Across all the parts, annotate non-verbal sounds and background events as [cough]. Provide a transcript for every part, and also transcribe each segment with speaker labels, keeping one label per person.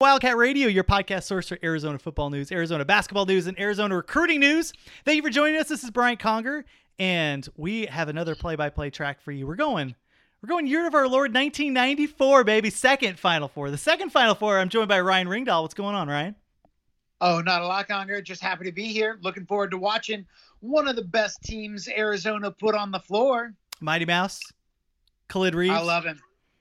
Speaker 1: Wildcat Radio, your podcast source for Arizona football news, Arizona basketball news, and Arizona recruiting news. Thank you for joining us. This is Bryant Conger, and we have another play-by-play track for you. We're going, we're going year of our Lord 1994, baby. Second Final Four. The second Final Four. I'm joined by Ryan Ringdahl. What's going on, Ryan?
Speaker 2: Oh, not a lot, Conger. Just happy to be here. Looking forward to watching one of the best teams Arizona put on the floor.
Speaker 1: Mighty Mouse, Khalid Reeves.
Speaker 2: I love him.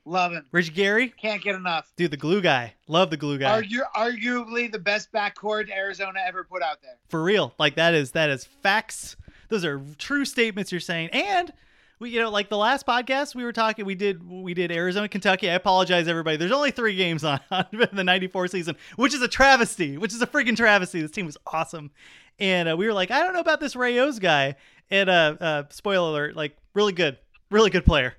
Speaker 2: Love him.
Speaker 1: Reggie Geary.
Speaker 2: Can't get enough.
Speaker 1: Dude, the glue guy. Love the glue guy.
Speaker 2: Argu- arguably the best backcourt Arizona ever put out there.
Speaker 1: For real. Like that is that is facts. Those are true statements you're saying. And we you know like the last podcast we were talking we did we did Arizona Kentucky. I apologize everybody. There's only 3 games on, [laughs] on the 94 season, which is a travesty, which is a freaking travesty. This team was awesome. And uh, we were like, I don't know about this Ray Owes guy. And uh, uh spoiler alert, like really good. Really good player.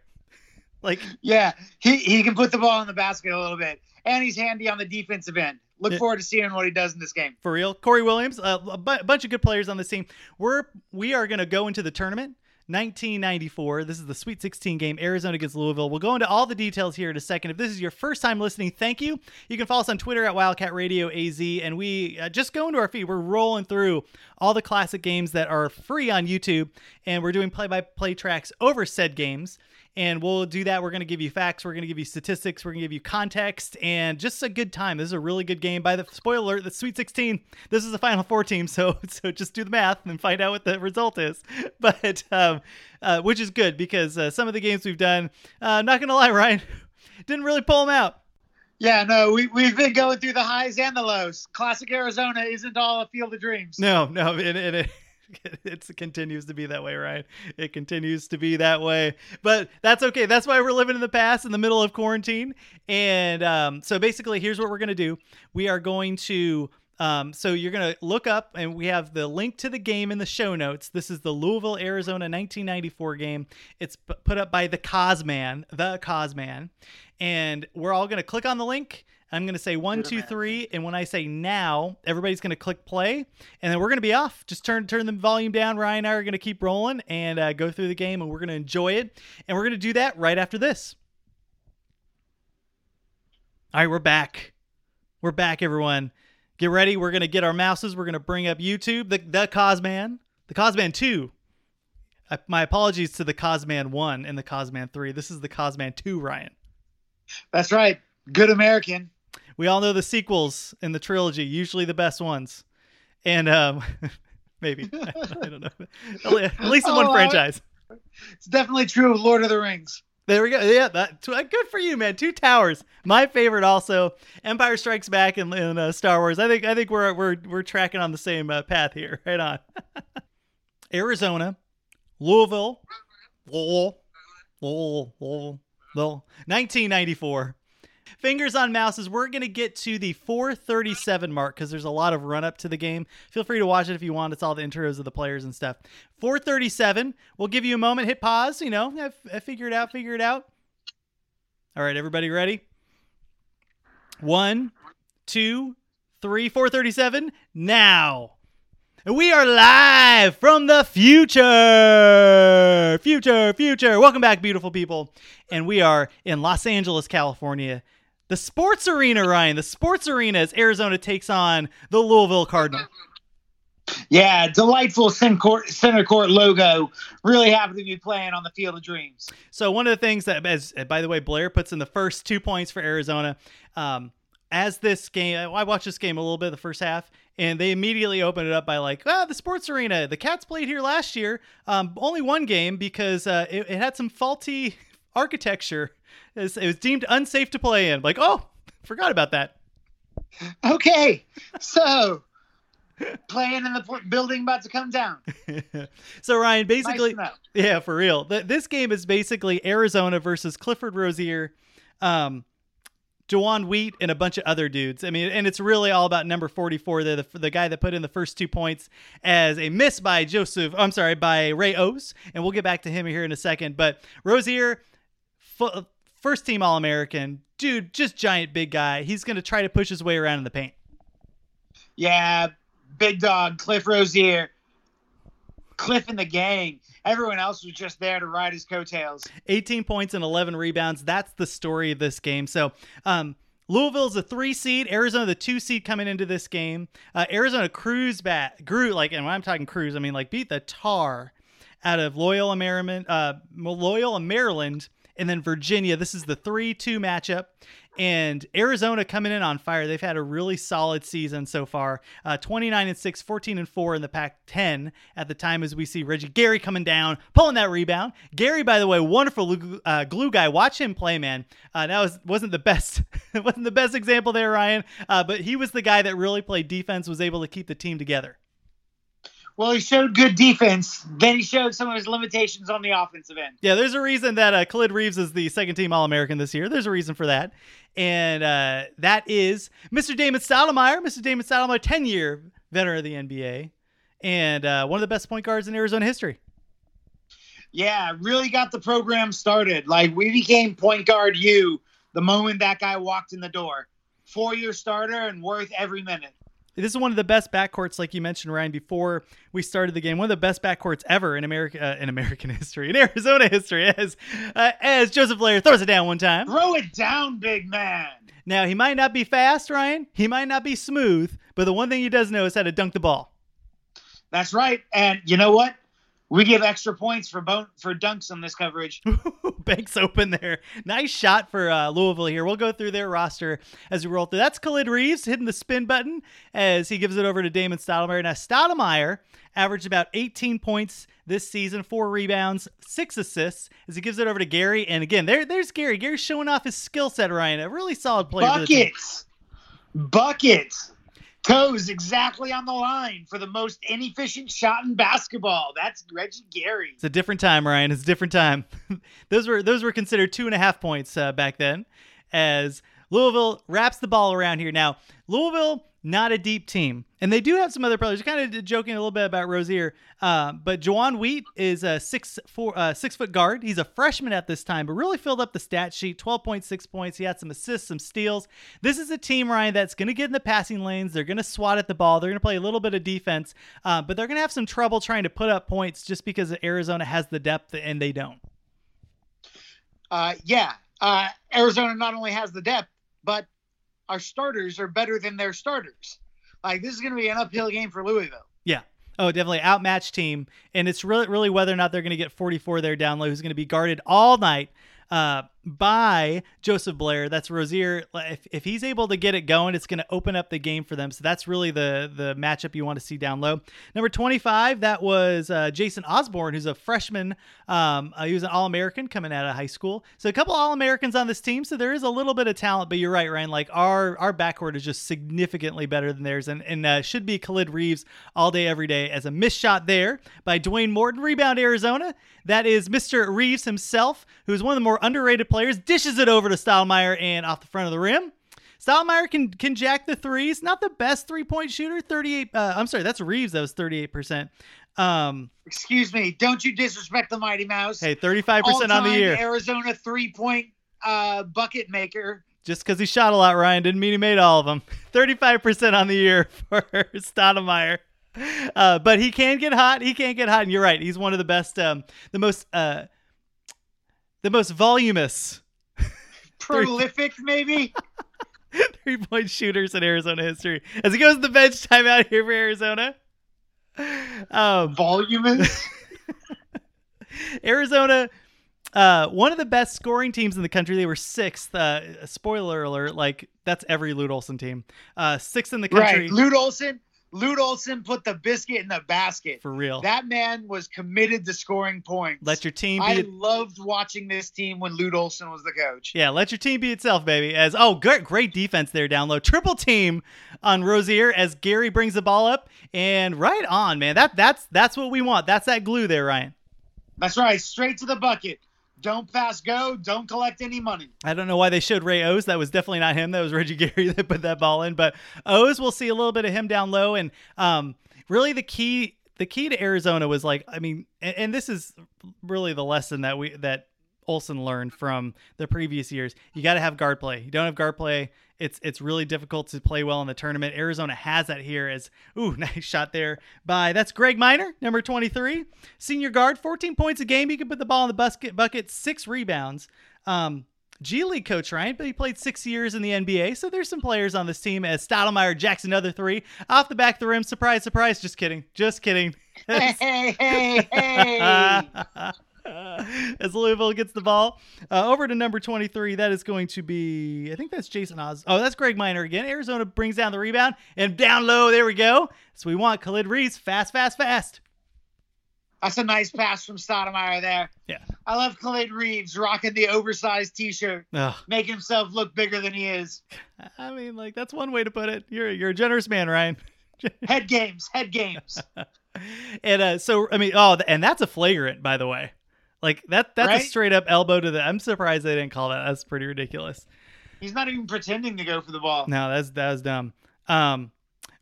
Speaker 1: Like
Speaker 2: yeah, he he can put the ball in the basket a little bit, and he's handy on the defensive end. Look forward to seeing what he does in this game.
Speaker 1: for real. Corey Williams, uh, a bu- bunch of good players on this team. We're we are going to go into the tournament. 1994. This is the Sweet 16 game, Arizona against Louisville. We'll go into all the details here in a second. If this is your first time listening, thank you. You can follow us on Twitter at Wildcat Radio AZ, and we uh, just go into our feed. We're rolling through all the classic games that are free on YouTube, and we're doing play-by-play tracks over said games and we'll do that. We're going to give you facts, we're going to give you statistics, we're going to give you context, and just a good time. This is a really good game. By the spoiler alert, the Sweet 16, this is the Final Four team, so [laughs] so just do the math and find out what the result is. [laughs] But um, uh, which is good because uh, some of the games we've done, uh, not going to lie, [laughs] Ryan, didn't really pull them out.
Speaker 2: Yeah, no, we we've been going through the highs and the lows. Classic Arizona isn't all a field of dreams.
Speaker 1: No, no, and, and it, [laughs] it continues to be that way, right? It continues to be that way, but that's okay. That's why we're living in the past in the middle of quarantine. And um, so basically, here's what we're gonna do: we are going to. Um, so you're gonna look up, and we have the link to the game in the show notes. This is the Louisville, Arizona 1994 game. It's put up by the Cosman, the Cosman, and we're all gonna click on the link. I'm gonna say one, two, three, and when I say now, everybody's gonna click play, and then we're gonna be off. Just turn turn the volume down. Ryan and I are gonna keep rolling and uh, go through the game, and we're gonna enjoy it. And we're gonna do that right after this. All right, we're back. We're back, everyone. Get ready. We're gonna get our mouses. We're gonna bring up YouTube, the the Cosman, the Cosman two. Uh, my apologies to the Cosman one and the Cosman three. This is the Cosman two, Ryan.
Speaker 2: That's right. Good American.
Speaker 1: We all know the sequels in the trilogy, usually the best ones. And um [laughs] maybe [laughs] I don't know. At least in one
Speaker 2: Oh,
Speaker 1: franchise.
Speaker 2: It's definitely true of Lord of the Rings.
Speaker 1: There we go. Yeah, that good for you, man. Two towers. My favorite also. Empire Strikes Back and, and uh, Star Wars. I think I think we're we're we're tracking on the same uh, path here. [laughs] Right on. Arizona, Louisville, Louisville, Louisville, Louisville, Louisville. 1994. Fingers on mouses. We're going to get to the 437 mark because there's a lot of run up to the game. Feel free to watch it if you want. It's all the intros of the players and stuff. 437. We'll give you a moment. Hit pause. You know, I, I figure it out. Figure it out. All right, everybody ready? One, two, three, 437. Now. We are live from the future. Future, future. Welcome back, beautiful people. And we are in Los Angeles, California. The sports arena, Ryan. The sports arena as Arizona takes on the Louisville Cardinal.
Speaker 2: Yeah, delightful center court, center court logo. Really happy to be playing on the Field of Dreams.
Speaker 1: So one of the things that, as by the way, Blair puts in the first two points for Arizona. Um, as this game, I watched this game a little bit the first half, and they immediately opened it up by like, ah, the sports arena. The Cats played here last year. Um, only one game because uh, it, it had some faulty architecture. It was, it was deemed unsafe to play in. Like, oh, forgot about that.
Speaker 2: Okay, so playing in the building about to come down. [laughs]
Speaker 1: so Ryan, basically,
Speaker 2: know.
Speaker 1: Yeah, for real. Th- this game is basically Arizona versus Clifford Rozier, um, Jawan Wheat, and a bunch of other dudes. I mean, and it's really all about number 44, the, the, the guy that put in the first two points as a miss by Joseph, I'm sorry, by Ray Owes. And we'll get back to him here in a second. But Rozier, fu- first team All American, dude, just giant big guy. He's going to try to push his way around in the paint.
Speaker 2: Yeah, big dog, Cliff Rozier, Cliff and the gang. Everyone else was just there to ride his coattails.
Speaker 1: 18 points and 11 rebounds. That's the story of this game. So, um, Louisville's a three seed. Arizona the two seed coming into this game. Uh, Arizona cruise back, grew like, and when I'm talking cruise, I mean like beat the tar out of Loyola Maryland, uh, Loyola Maryland, and then Virginia. This is the three-two matchup. And Arizona coming in on fire. They've had a really solid season so far. Uh, 29 and 6, 14 and 4 in the Pac 10 at the time as we see Reggie Geary coming down, pulling that rebound. Geary, by the way, wonderful uh, glue guy. Watch him play, man. Uh, that was, wasn't the best [laughs] wasn't the best example there, Ryan, uh, but he was the guy that really played defense, was able to keep the team together.
Speaker 2: Well, he showed good defense. Then he showed some of his limitations on the offensive end.
Speaker 1: Yeah, there's a reason that uh, Khalid Reeves is the second team All American this year. There's a reason for that. And uh, that is Mr. Damon Stoudamire. Mr. Damon Stoudamire, 10 year veteran of the NBA and uh, one of the best point guards in Arizona history.
Speaker 2: Yeah, really got the program started. Like, we became point guard you the moment that guy walked in the door. Four year starter and worth every minute.
Speaker 1: This is one of the best backcourts, like you mentioned, Ryan, before we started the game. One of the best backcourts ever in America, uh, in American [laughs] history, in Arizona history, as uh, as Joseph Blair throws it down one time.
Speaker 2: Throw it down, big man.
Speaker 1: Now he might not be fast, Ryan. He might not be smooth, but the one thing he does know is how to dunk the ball.
Speaker 2: That's right. And you know what? We give extra points for bon- for dunks on this coverage. [laughs]
Speaker 1: Banks open there. Nice shot for uh, Louisville here. We'll go through their roster as we roll through. That's Khalid Reeves hitting the spin button as he gives it over to Damon Stoudamire. Now, Stoudamire averaged about 18 points this season, four rebounds, six assists as he gives it over to Geary. And again, there, there's Geary. Geary's showing off his skill set, Ryan. A really solid player.
Speaker 2: Buckets. Buckets toes exactly on the line for the most inefficient shot in basketball. That's Reggie Geary.
Speaker 1: It's a different time, Ryan. It's a different time. [laughs] those were those were considered two and a half points uh, back then, as Louisville wraps the ball around here. Now Louisville not a deep team. And they do have some other players. Kind of joking a little bit about Rozier, uh, but Juwan Wheat is a six four uh, six foot guard. He's a freshman at this time, but really filled up the stat sheet. Twelve point six points. He had some assists, some steals. This is a team, Ryan, that's going to get in the passing lanes. They're going to swat at the ball. They're going to play a little bit of defense, uh, but they're going to have some trouble trying to put up points just because Arizona has the depth and they don't.
Speaker 2: Uh, yeah, uh, Arizona not only has the depth, but our starters are better than their starters. Like this is going to be an uphill game for Louisville.
Speaker 1: Yeah. Oh, definitely outmatched team, and it's really, really whether or not they're going to get 44 there down low. Who's going to be guarded all night uh, by Joseph Blair. That's Rozier. If, if he's able to get it going, it's going to open up the game for them. So that's really the the matchup you want to see down low. Number 25, that was uh, Jason Osborne, who's a freshman. Um, uh, he was an All American coming out of high school. So a couple All Americans on this team. So there is a little bit of talent, but you're right, Ryan. Like our our backcourt is just significantly better than theirs, and and uh, should be Khalid Reeves all day, every day. As a missed shot there by Dwayne Morton, rebound Arizona. That is Mr. Reeves himself, who's one of the more underrated players dishes it over to Stoudamire and off the front of the rim. Stoudamire can can jack the threes. Not the best three point shooter. Thirty eight. Uh, I'm sorry, that's Reeves. That was thirty eight percent. Um,
Speaker 2: Excuse me. Don't you disrespect the Mighty Mouse?
Speaker 1: Hey, thirty five percent on the year.
Speaker 2: Arizona three point uh, bucket maker.
Speaker 1: Just because he shot a lot, Ryan didn't mean he made all of them. [laughs] Thirty five percent on the year [laughs] for Stoudamire. Uh, but he can get hot. He can get hot, and you're right. He's one of the best, um, the most, uh, the most voluminous [laughs]
Speaker 2: prolific, maybe. [laughs]
Speaker 1: Three point shooters in Arizona history. As he goes to the bench timeout here for Arizona.
Speaker 2: Um, Voluminous. [laughs]
Speaker 1: Arizona, uh, one of the best scoring teams in the country. They were sixth. Uh, spoiler alert, like that's every Lute Olson team. Uh, sixth in the country.
Speaker 2: Right. Lute Olson, Lute Olson put the biscuit in the basket.
Speaker 1: For real.
Speaker 2: That man was committed to scoring points.
Speaker 1: Let your team be.
Speaker 2: I loved watching this team when Lute Olson was the coach.
Speaker 1: Yeah, let your team be itself, baby. As oh, great, great defense there down low. Triple team on Rozier as Geary brings the ball up and right on, man. That that's that's what we want. That's that glue there, Ryan.
Speaker 2: That's right. Straight to the bucket. Don't pass go. Don't collect any money.
Speaker 1: I don't know why they showed Ray Owes. That was definitely not him. That was Reggie Geary [laughs] that put that ball in. But Owes, we'll see a little bit of him down low. And um, really, the key the key to Arizona was like, I mean, and, and this is really the lesson that we that Olson learned from the previous years. You got to have guard play. You don't have guard play, it's it's really difficult to play well in the tournament. Arizona has that here as ooh, [laughs] nice shot there by that's Greg Minor, number 23, senior guard, 14 points a game. He can put the ball in the bucket, bucket, six rebounds. Um, G League coach, right? but he played six years in the NBA. So there's some players on this team as Stoudamire jacks another three off the back of the rim. Surprise, surprise. Just kidding. Just kidding. [laughs]
Speaker 2: Hey, hey, hey. [laughs] [laughs]
Speaker 1: as Louisville gets the ball uh, over to number 23. That is going to be, I think that's Jason Oz. Oh, that's Greg Minor again. Arizona brings down the rebound and down low. There we go. So we want Khalid Reeves fast, fast, fast.
Speaker 2: That's a nice pass from Stoudamire there.
Speaker 1: Yeah.
Speaker 2: I love Khalid Reeves rocking the oversized T-shirt,
Speaker 1: Ugh.
Speaker 2: making himself look bigger than he is.
Speaker 1: I mean, like that's one way to put it. You're you're a generous man, Ryan. [laughs]
Speaker 2: Head games, head games. [laughs]
Speaker 1: and uh, so I mean, oh, and that's a flagrant, by the way. Like that that's a straight up elbow to the. I'm surprised they didn't call that. That's pretty ridiculous.
Speaker 2: He's not even pretending to go for the ball.
Speaker 1: No, that's that was dumb. Um,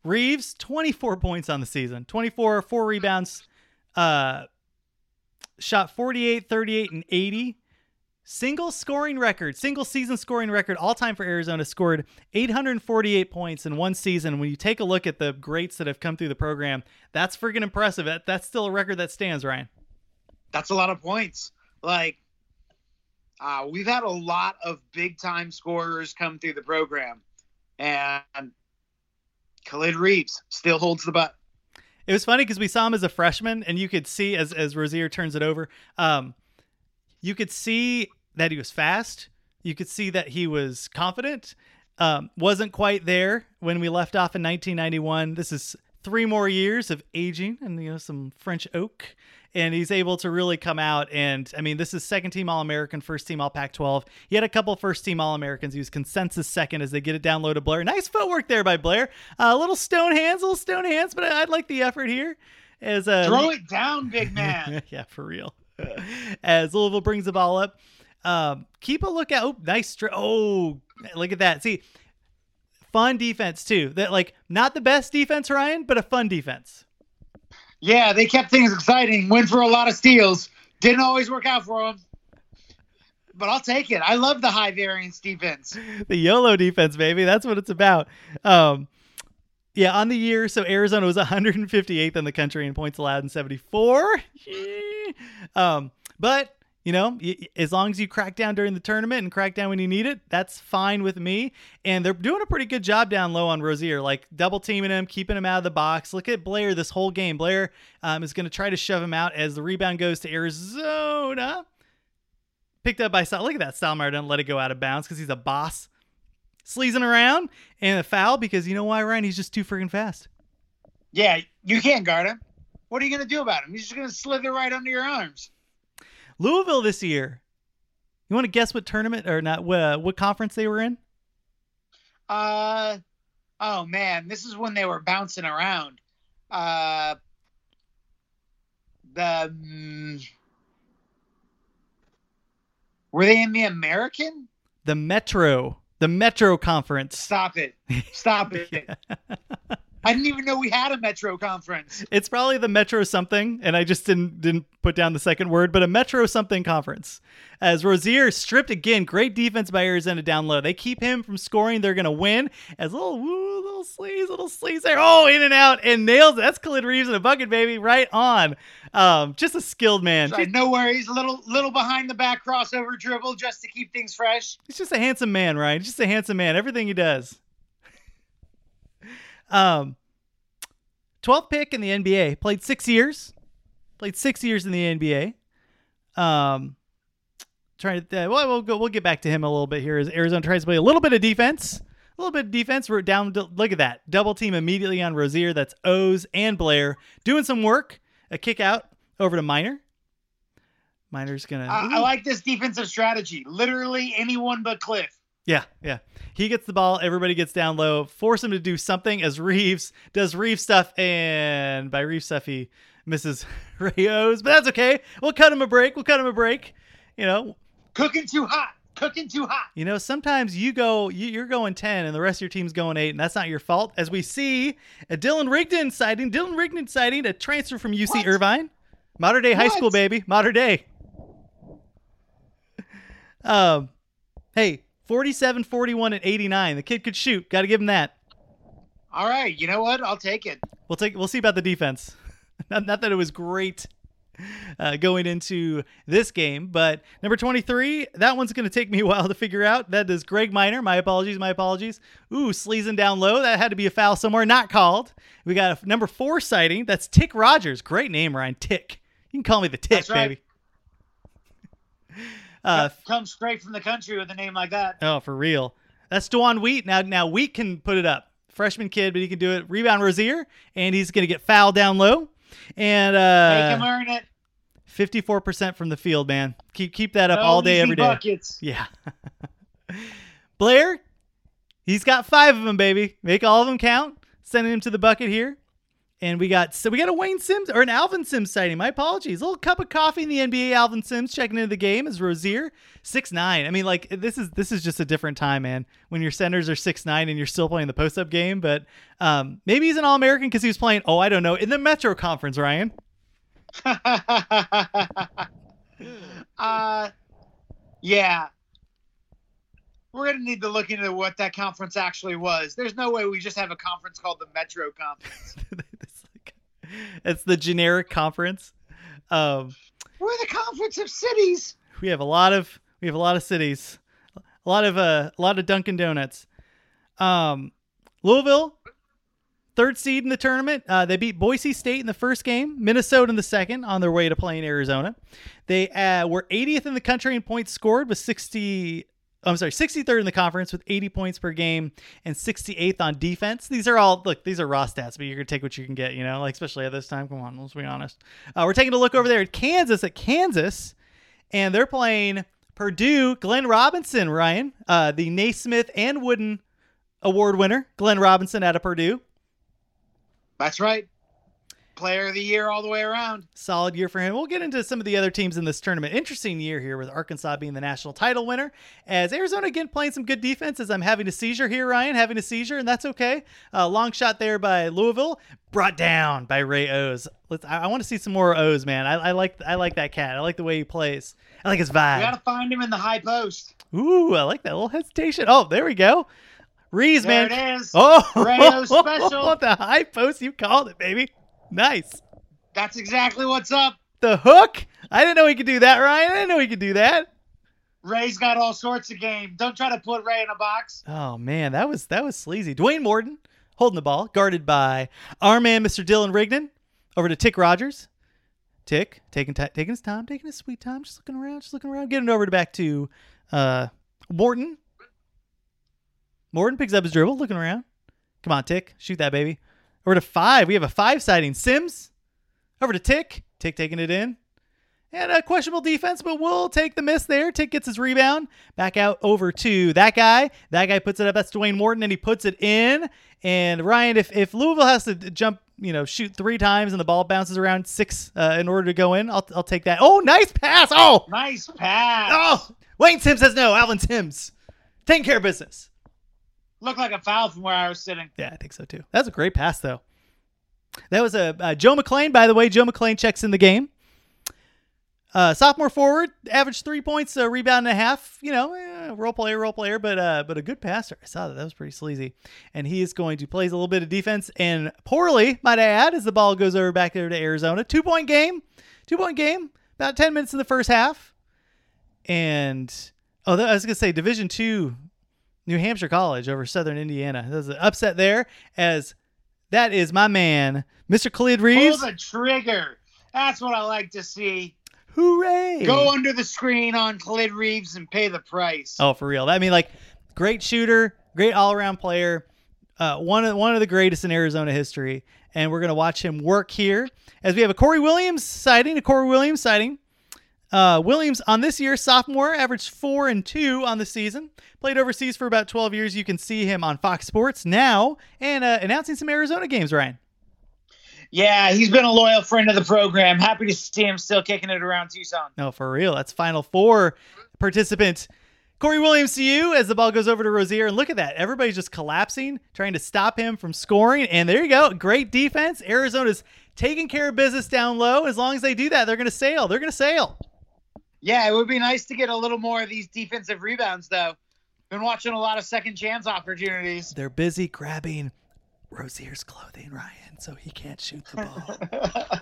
Speaker 1: Reeves, 24 points on the season, 24, four rebounds, uh, shot 48, 38, and 80. Single scoring record, single season scoring record, all time for Arizona. Scored 848 points in one season. When you take a look at the greats that have come through the program, that's freaking impressive. That, that's still a record that stands, Ryan.
Speaker 2: That's a lot of points. Like, uh, we've had a lot of big time scorers come through the program, and Khalid Reeves still holds the butt.
Speaker 1: It was funny because we saw him as a freshman, and you could see as as Rozier turns it over, um, you could see that he was fast. You could see that he was confident. Um, wasn't quite there when we left off in 1991. This is three more years of aging and you know some French oak, and he's able to really come out. And I mean, this is second team All American, first team All Pac 12. He had a couple first team All Americans. He was consensus second as they get it down low to Blair. Nice footwork there by Blair. A little stone hands, little stone hands, but I, I'd like the effort here. As uh,
Speaker 2: Throw it down, big [laughs] man.
Speaker 1: yeah, for real. [laughs] As Louisville brings the ball up, um, keep a lookout. Oh, nice. Str- oh, look at that. See, fun defense too. That like not the best defense, Ryan, but a fun defense.
Speaker 2: Yeah, they kept things exciting. Went for a lot of steals. Didn't always work out for them. But I'll take it. I love the high variance defense.
Speaker 1: the YOLO defense, baby. That's what it's about. Um, yeah, on the year, so Arizona was 158th in the country in points allowed in 74. [laughs] um, but you know, as long as you crack down during the tournament and crack down when you need it, that's fine with me. And they're doing a pretty good job down low on Rozier, like double teaming him, keeping him out of the box. Look at Blair this whole game. Blair um, is going to try to shove him out as the rebound goes to Arizona. Picked up by Sal. Look at that. Stoudamire doesn't let it go out of bounds because he's a boss sleazing around and a foul because you know why, Ryan? He's just too freaking fast.
Speaker 2: Yeah, you can't guard him. What are you going to do about him? He's just going to slither right under your arms.
Speaker 1: Louisville this year. You want to guess what tournament or not? What, uh, what conference they were in?
Speaker 2: Uh, oh man, this is when they were bouncing around. Uh, the mm, were they in the American?
Speaker 1: The Metro. The Metro Conference.
Speaker 2: Stop it! Stop it! [laughs] I didn't even know we had a Metro conference.
Speaker 1: It's probably the Metro something, and I just didn't didn't put down the second word, but a Metro something conference. As Rozier stripped again, great defense by Arizona down low. They keep him from scoring. They're gonna win. As little woo, little sleeves, little sleeves there. Oh, in and out and nails it. That's Khalid Reeves in a bucket, baby. Right on. Um, just a skilled man.
Speaker 2: Right, no worries. A little little behind the back crossover dribble just to keep things fresh.
Speaker 1: He's just a handsome man, Ryan. Just a handsome man. Everything he does. Um, 12th pick in the NBA. Played six years. Played six years in the NBA. Um, trying to. Uh, well, we'll go. We'll get back to him a little bit here as Arizona tries to play a little bit of defense. A little bit of defense. We're down. To, look at that double team immediately on Rozier. That's Owes and Blair doing some work. A kick out over to Minor. Minor's gonna.
Speaker 2: I, I like this defensive strategy. Literally anyone but Cliff.
Speaker 1: Yeah, yeah. He gets the ball, everybody gets down low, force him to do something as Reeves does Reeves stuff, and by Reeves stuff he misses [laughs] Ray Owes, but that's okay. We'll cut him a break. We'll cut him a break. You know,
Speaker 2: Cooking too hot. Cooking too hot.
Speaker 1: you know. Sometimes you go, you, you're going ten, and the rest of your team's going eight, and that's not your fault. As we see a Dylan Rigdon sighting, Dylan Rigdon sighting, a transfer from UC
Speaker 2: What?
Speaker 1: Irvine, modern day high school baby, modern day. [laughs] Um, hey, 47, 41, and 89. The kid could shoot. Got to give him that.
Speaker 2: All right. You know what? I'll take it.
Speaker 1: We'll take. We'll see about the defense. [laughs] not, not that it was great. uh, going into this game. But number 23, that one's going to take me a while to figure out. That is Greg Minor. My apologies, my apologies. Ooh, sleazing down low. That had to be a foul somewhere, not called. We got a number four sighting. That's Tick Rogers. Great name, Ryan. Tick. You can call me the Tick,
Speaker 2: right.
Speaker 1: baby. Uh,
Speaker 2: Come straight from the country with a name like that.
Speaker 1: oh, for real. That's DeJuan Wheat. Now, now Wheat can put it up. Freshman kid, but he can do it. Rebound Rozier, and he's going to get fouled down low. And
Speaker 2: Make him
Speaker 1: uh,
Speaker 2: earn it.
Speaker 1: 54% from the field, man. Keep keep that up
Speaker 2: No
Speaker 1: all day, every day.
Speaker 2: Buckets.
Speaker 1: Yeah. [laughs] Blair, he's got five of them, baby. Make all of them count. Sending him to the bucket here. And we got so we got a Wayne Sims or an Alvin Sims sighting. My apologies. A little cup of coffee in the NBA. Alvin Sims checking into the game is Rozier six nine. I mean, like this is this is just a different time, man. When your centers are six nine and you're still playing the post up game. But um, maybe he's an All American because he was playing. Oh, I don't know in the Metro Conference, Ryan. [laughs]
Speaker 2: uh, yeah. We're gonna need to look into what that conference actually was. There's no way we just have a conference called the Metro Conference. [laughs]
Speaker 1: it's, the generic conference. Um,
Speaker 2: We're the conference of cities.
Speaker 1: we have a lot of we have a lot of cities, a lot of uh, a lot of Dunkin' Donuts. Um, Louisville, third seed in the tournament. Uh, they beat Boise State in the first game, Minnesota in the second, on their way to playing Arizona. They uh, were 80th in the country in points scored with 60. I'm sorry, 63rd in the conference with 80 points per game and 68th on defense. These are all look, these are raw stats, but you're gonna take what you can get, you know, like especially at this time. Come on, let's be honest. Uh, we're taking a look over there at Kansas. At Kansas, and they're playing Purdue. Glenn Robinson, Ryan, uh, the Naismith and Wooden Award winner, Glenn Robinson out of Purdue.
Speaker 2: That's right. Player of the year all the way around.
Speaker 1: Solid year for him. We'll get into some of the other teams in this tournament. Interesting year here with Arkansas being the national title winner. As Arizona again playing some good defense. As I'm having a seizure here, Ryan having a seizure, and that's okay. Uh, long shot there by Louisville, brought down by Ray Owes. Let's. I, I want to see some more Owes, man. I, I like. I like that cat. I like the way he plays. I like his vibe.
Speaker 2: We gotta find him in the high post.
Speaker 1: Ooh, I like that little hesitation. Oh, there we go. Reeves,
Speaker 2: There
Speaker 1: man.
Speaker 2: it is.
Speaker 1: Oh,
Speaker 2: Rayo [laughs] special. [laughs]
Speaker 1: the high post, you called it, baby. Nice.
Speaker 2: That's exactly what's up.
Speaker 1: The hook. I didn't know he could do that, Ryan. I didn't know he could do that.
Speaker 2: Ray's got all sorts of game. Don't try to put Ray in a box.
Speaker 1: Oh man, that was that was sleazy. Dwayne Morton holding the ball, guarded by our man, Mr. Dylan Rigdon. Over to Tick Rogers. Tick taking ti taking his time, taking his sweet time, just looking around, just looking around, getting over to back to uh, Morton. Morton picks up his dribble, looking around. Come on, Tick, shoot that baby. Over to five. We have a five sighting. Sims over to Tick. Tick taking it in. And a questionable defense, but we'll take the miss there. Tick gets his rebound. Back out over to that guy. That guy puts it up. That's Dwayne Morton, and he puts it in. And Ryan, if, if Louisville has to jump, you know, shoot three times and the ball bounces around six uh, in order to go in, I'll, I'll take that. Oh, nice pass. Oh,
Speaker 2: Nice pass.
Speaker 1: oh. Wayne Sims says no. Alvin Sims taking care of business.
Speaker 2: Looked like a foul from where I was sitting.
Speaker 1: Yeah, I think so too. That was a great pass, though. That was a uh, Joe McLean, by the way. Joe McLean checks in the game. Uh, sophomore forward, average three points, a rebound and a half. You know, eh, role player, role player, but uh, but a good passer. I saw that. That was pretty sleazy. And he is going to play a little bit of defense and poorly, might I add, as the ball goes over back there to Arizona. Two point game, two point game. About ten minutes in the first half. And oh, I was gonna say Division Two, New Hampshire College over Southern Indiana. There's an upset there, as that is my man, Mr. Khalid Reeves.
Speaker 2: Pull the trigger. That's what I like to see.
Speaker 1: Hooray!
Speaker 2: Go under the screen on Khalid Reeves and pay the price.
Speaker 1: Oh, for real. I mean, like, great shooter, great all around player, uh, one of one of the greatest in Arizona history. And we're gonna watch him work here as we have a Corey Williams sighting. A Corey Williams sighting. Uh, Williams on this year, sophomore, averaged four and two on the season. Played overseas for about 12 years. You can see him on Fox Sports now and uh, announcing some Arizona games, Ryan.
Speaker 2: Yeah, he's been a loyal friend of the program. Happy to see him still kicking it around Tucson.
Speaker 1: No, for real. That's Final Four participant Corey Williams to you as the ball goes over to Rozier. And look at that. Everybody's just collapsing, trying to stop him from scoring. And there you go. Great defense. Arizona's taking care of business down low. As long as they do that, they're going to sail. They're going to sail.
Speaker 2: Yeah, it would be nice to get a little more of these defensive rebounds, though. Been watching a lot of second chance opportunities.
Speaker 1: They're busy grabbing Rozier's clothing, Ryan, so he can't shoot the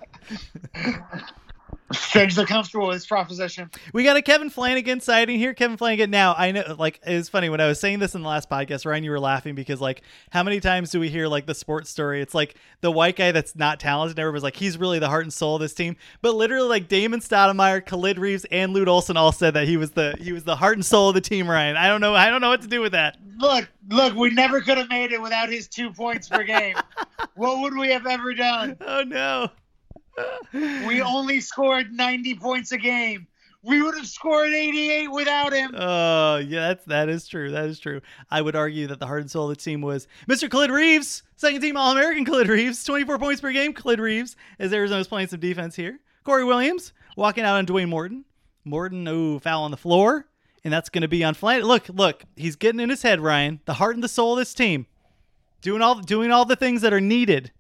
Speaker 1: ball. [laughs] [laughs]
Speaker 2: Strangely comfortable with this proposition.
Speaker 1: We got a Kevin Flanagan sighting here. Kevin Flanagan. Now I know, like, it's funny when I was saying this in the last podcast, Ryan, you were laughing because, like, how many times do we hear like the sports story? It's like the white guy that's not talented. Everybody's like, he's really the heart and soul of this team. But literally, like Damon Stoudamire, Khalid Reeves, and Lute Olson all said that he was the he was the heart and soul of the team. Ryan, I don't know. I don't know what to do with that.
Speaker 2: Look, look, we never could have made it without his two points per game. [laughs] what would we have ever done?
Speaker 1: Oh no.
Speaker 2: We only scored 90 points a game. We would have scored 88 without him.
Speaker 1: Oh, yeah, that's that is true. That is true. I would argue that the heart and soul of the team was Mr. Khalid Reeves, second team All American Khalid Reeves, 24 points per game. Khalid Reeves, as Arizona's playing some defense here. Corey Williams walking out on Dwayne Morton. Morton, oh, foul on the floor, and that's going to be on flat. Look, look, he's getting in his head, Ryan. The heart and the soul of this team, doing all doing all the things that are needed.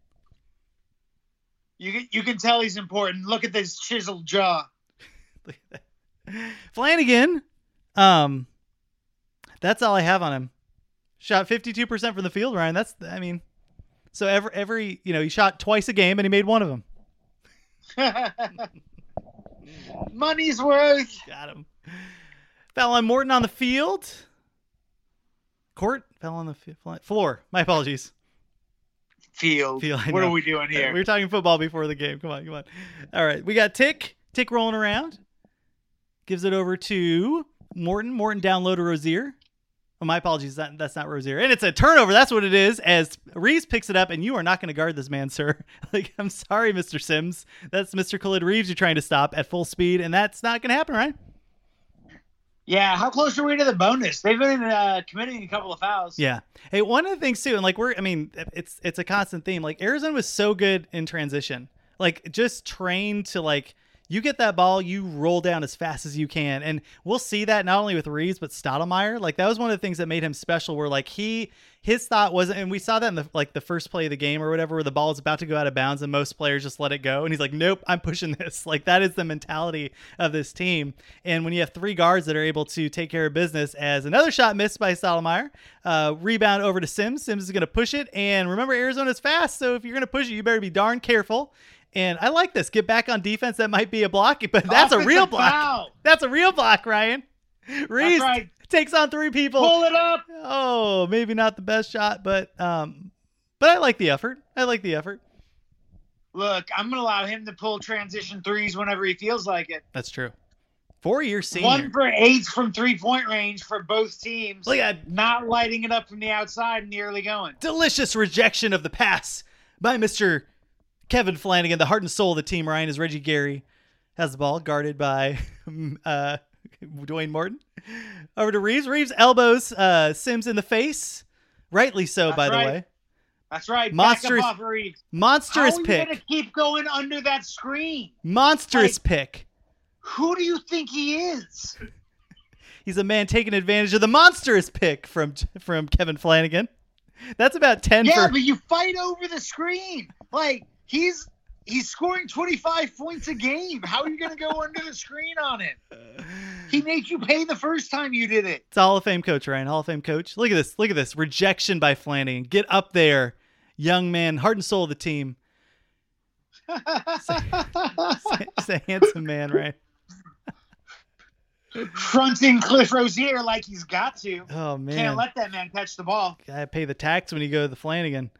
Speaker 2: You can, you can tell he's important. Look at this chiseled jaw. [laughs]
Speaker 1: Flanagan, um, that's all I have on him. Shot 52% from the field, Ryan. That's, I mean, so every, every, you know, he shot twice a game and he made one of them. [laughs]
Speaker 2: Money's worth.
Speaker 1: Got him. Fell on Morton on the field. Court fell on the f- floor. My apologies.
Speaker 2: Field.
Speaker 1: Field,
Speaker 2: what are we doing here?
Speaker 1: We were talking football before the game. Come on, come on. All right, we got Tick. Tick rolling around. Gives it over to Morton. Morton down low to Rozier. Oh, my apologies. That, that's not Rozier. And it's a turnover. That's what it is. As Reeves picks it up, and you are not going to guard this man, sir. [laughs] Like, I'm sorry, Mr. Sims. That's Mr. Khalid Reeves you're trying to stop at full speed, and that's not going to happen, right?
Speaker 2: Yeah, how close are we to the bonus? They've been uh, committing a couple of fouls.
Speaker 1: Yeah. Hey, one of the things too, and like we're, I mean, it's it's a constant theme. Like Arizona was so good in transition, like just trained to like you get that ball, you roll down as fast as you can, and we'll see that not only with Reeves but Stoudamire. Like that was one of the things that made him special. Where like he his thought wasn't, and we saw that in the like the first play of the game or whatever, where the ball is about to go out of bounds and most players just let it go, and he's like, nope, I'm pushing this. [laughs] Like that is the mentality of this team. And when you have three guards that are able to take care of business, as another shot missed by Stoudamire, uh, rebound over to Sims. Sims is going to push it, and remember Arizona's fast, so if you're going to push it, you better be darn careful. And I like this. Get back on defense. That might be a block, but [laughs] that's a real block.
Speaker 2: foul.
Speaker 1: That's a real block, Ryan. Reeves
Speaker 2: right.
Speaker 1: takes on three people.
Speaker 2: Pull it up.
Speaker 1: Oh, maybe not the best shot, but um, but I like the effort. I like the effort.
Speaker 2: Look, I'm going to allow him to pull transition threes whenever he feels like it.
Speaker 1: That's true. Four year senior.
Speaker 2: One for eight from three point range for both teams.
Speaker 1: Look at
Speaker 2: Not lighting it up from the outside in the early going.
Speaker 1: delicious rejection of the pass by Mr. Kevin Flanagan, the heart and soul of the team. Ryan is Reggie Geary has the ball guarded by [laughs] uh, Dwayne Morton. Over to Reeves. Reeves elbows uh, Sims in the face. Rightly so,
Speaker 2: That's
Speaker 1: by the way.
Speaker 2: That's right.
Speaker 1: Monstrous-
Speaker 2: off Reeves.
Speaker 1: Monstrous
Speaker 2: How are you
Speaker 1: pick.
Speaker 2: gonna keep going under that screen?
Speaker 1: Monstrous
Speaker 2: Like-
Speaker 1: pick.
Speaker 2: Who do you think he is? [laughs]
Speaker 1: He's a man taking advantage of the monstrous pick from from Kevin Flanagan. That's about ten
Speaker 2: Yeah,
Speaker 1: for
Speaker 2: but you fight over the screen. Like he's he's scoring 25 points a game. How are you gonna go under the screen on it? He made you pay the first time you did it.
Speaker 1: It's a Hall of Fame coach, Ryan. Hall of Fame coach. Look at this. Look at this. Rejection by Flanagan. Get up there, young man. Heart and soul of the team. He's a handsome man, right?
Speaker 2: Fronting Cliff Rozier like he's got to.
Speaker 1: Oh man.
Speaker 2: Can't let that man catch the ball.
Speaker 1: Gotta pay the tax when you go to the Flanagan.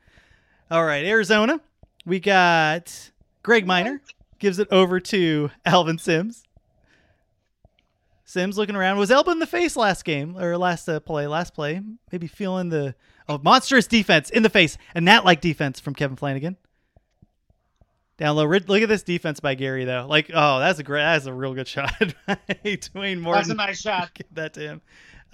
Speaker 1: All right, Arizona. We got Greg Minor gives it over to Alvin Sims. Sims looking around. Was elbow in the face last game or last uh, play? Last play, maybe feeling the oh monstrous defense in the face, and that like defense from Kevin Flanagan. Down low. Look at this defense by Geary though. Like oh, that's a great. That's a real good [laughs] shot by Dwayne Morton.
Speaker 2: That's a nice shot. [laughs]
Speaker 1: Give that to him.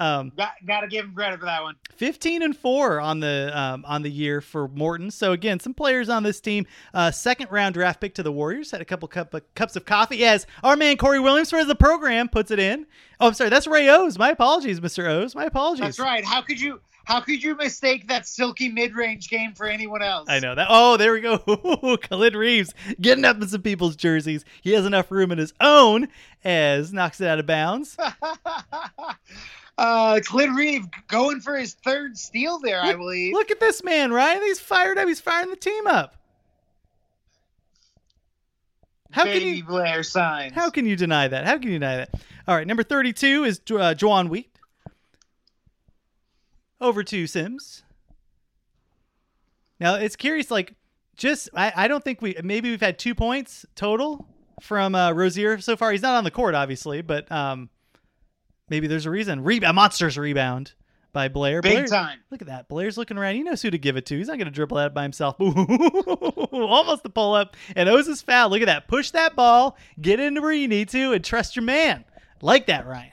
Speaker 1: Um,
Speaker 2: Got, got to give him credit for that one.
Speaker 1: 15 and 4 on the um, on the year for Morton. So again, some players on this team. Uh, second round draft pick to the Warriors. Had a couple cup of, cups of coffee. As our man Corey Williams for the program puts it in. Oh, I'm sorry. That's Ray Owes. My apologies, Mr. Owes. My apologies.
Speaker 2: That's right. How could you how could you mistake that silky mid range game for anyone else?
Speaker 1: I know that. Oh, there we go. [laughs] Khalid Reeves getting up in some people's jerseys. He has enough room in his own as knocks it out of bounds. [laughs]
Speaker 2: uh Clint Reeve going for his third steal there, I believe.
Speaker 1: Look at this man, Ryan. He's fired up. He's firing the team up. How
Speaker 2: Baby
Speaker 1: can you
Speaker 2: Blair signs.
Speaker 1: how can you deny that? How can you deny that? All right, number 32 is uh, Juwan Wheat. Over to Sims. Now it's curious, like, just I, I don't think we maybe we've had two points total from uh, Rozier so far. He's not on the court, obviously, but um, maybe there's a reason. Re- a monsters rebound by Blair.
Speaker 2: Big
Speaker 1: Blair,
Speaker 2: time.
Speaker 1: Look at that. Blair's looking around. He knows who to give it to. He's not going to dribble that by himself. [laughs] Almost the pull up. And Owes is foul. Look at that. Push that ball. Get into where you need to and trust your man. Like that, Ryan.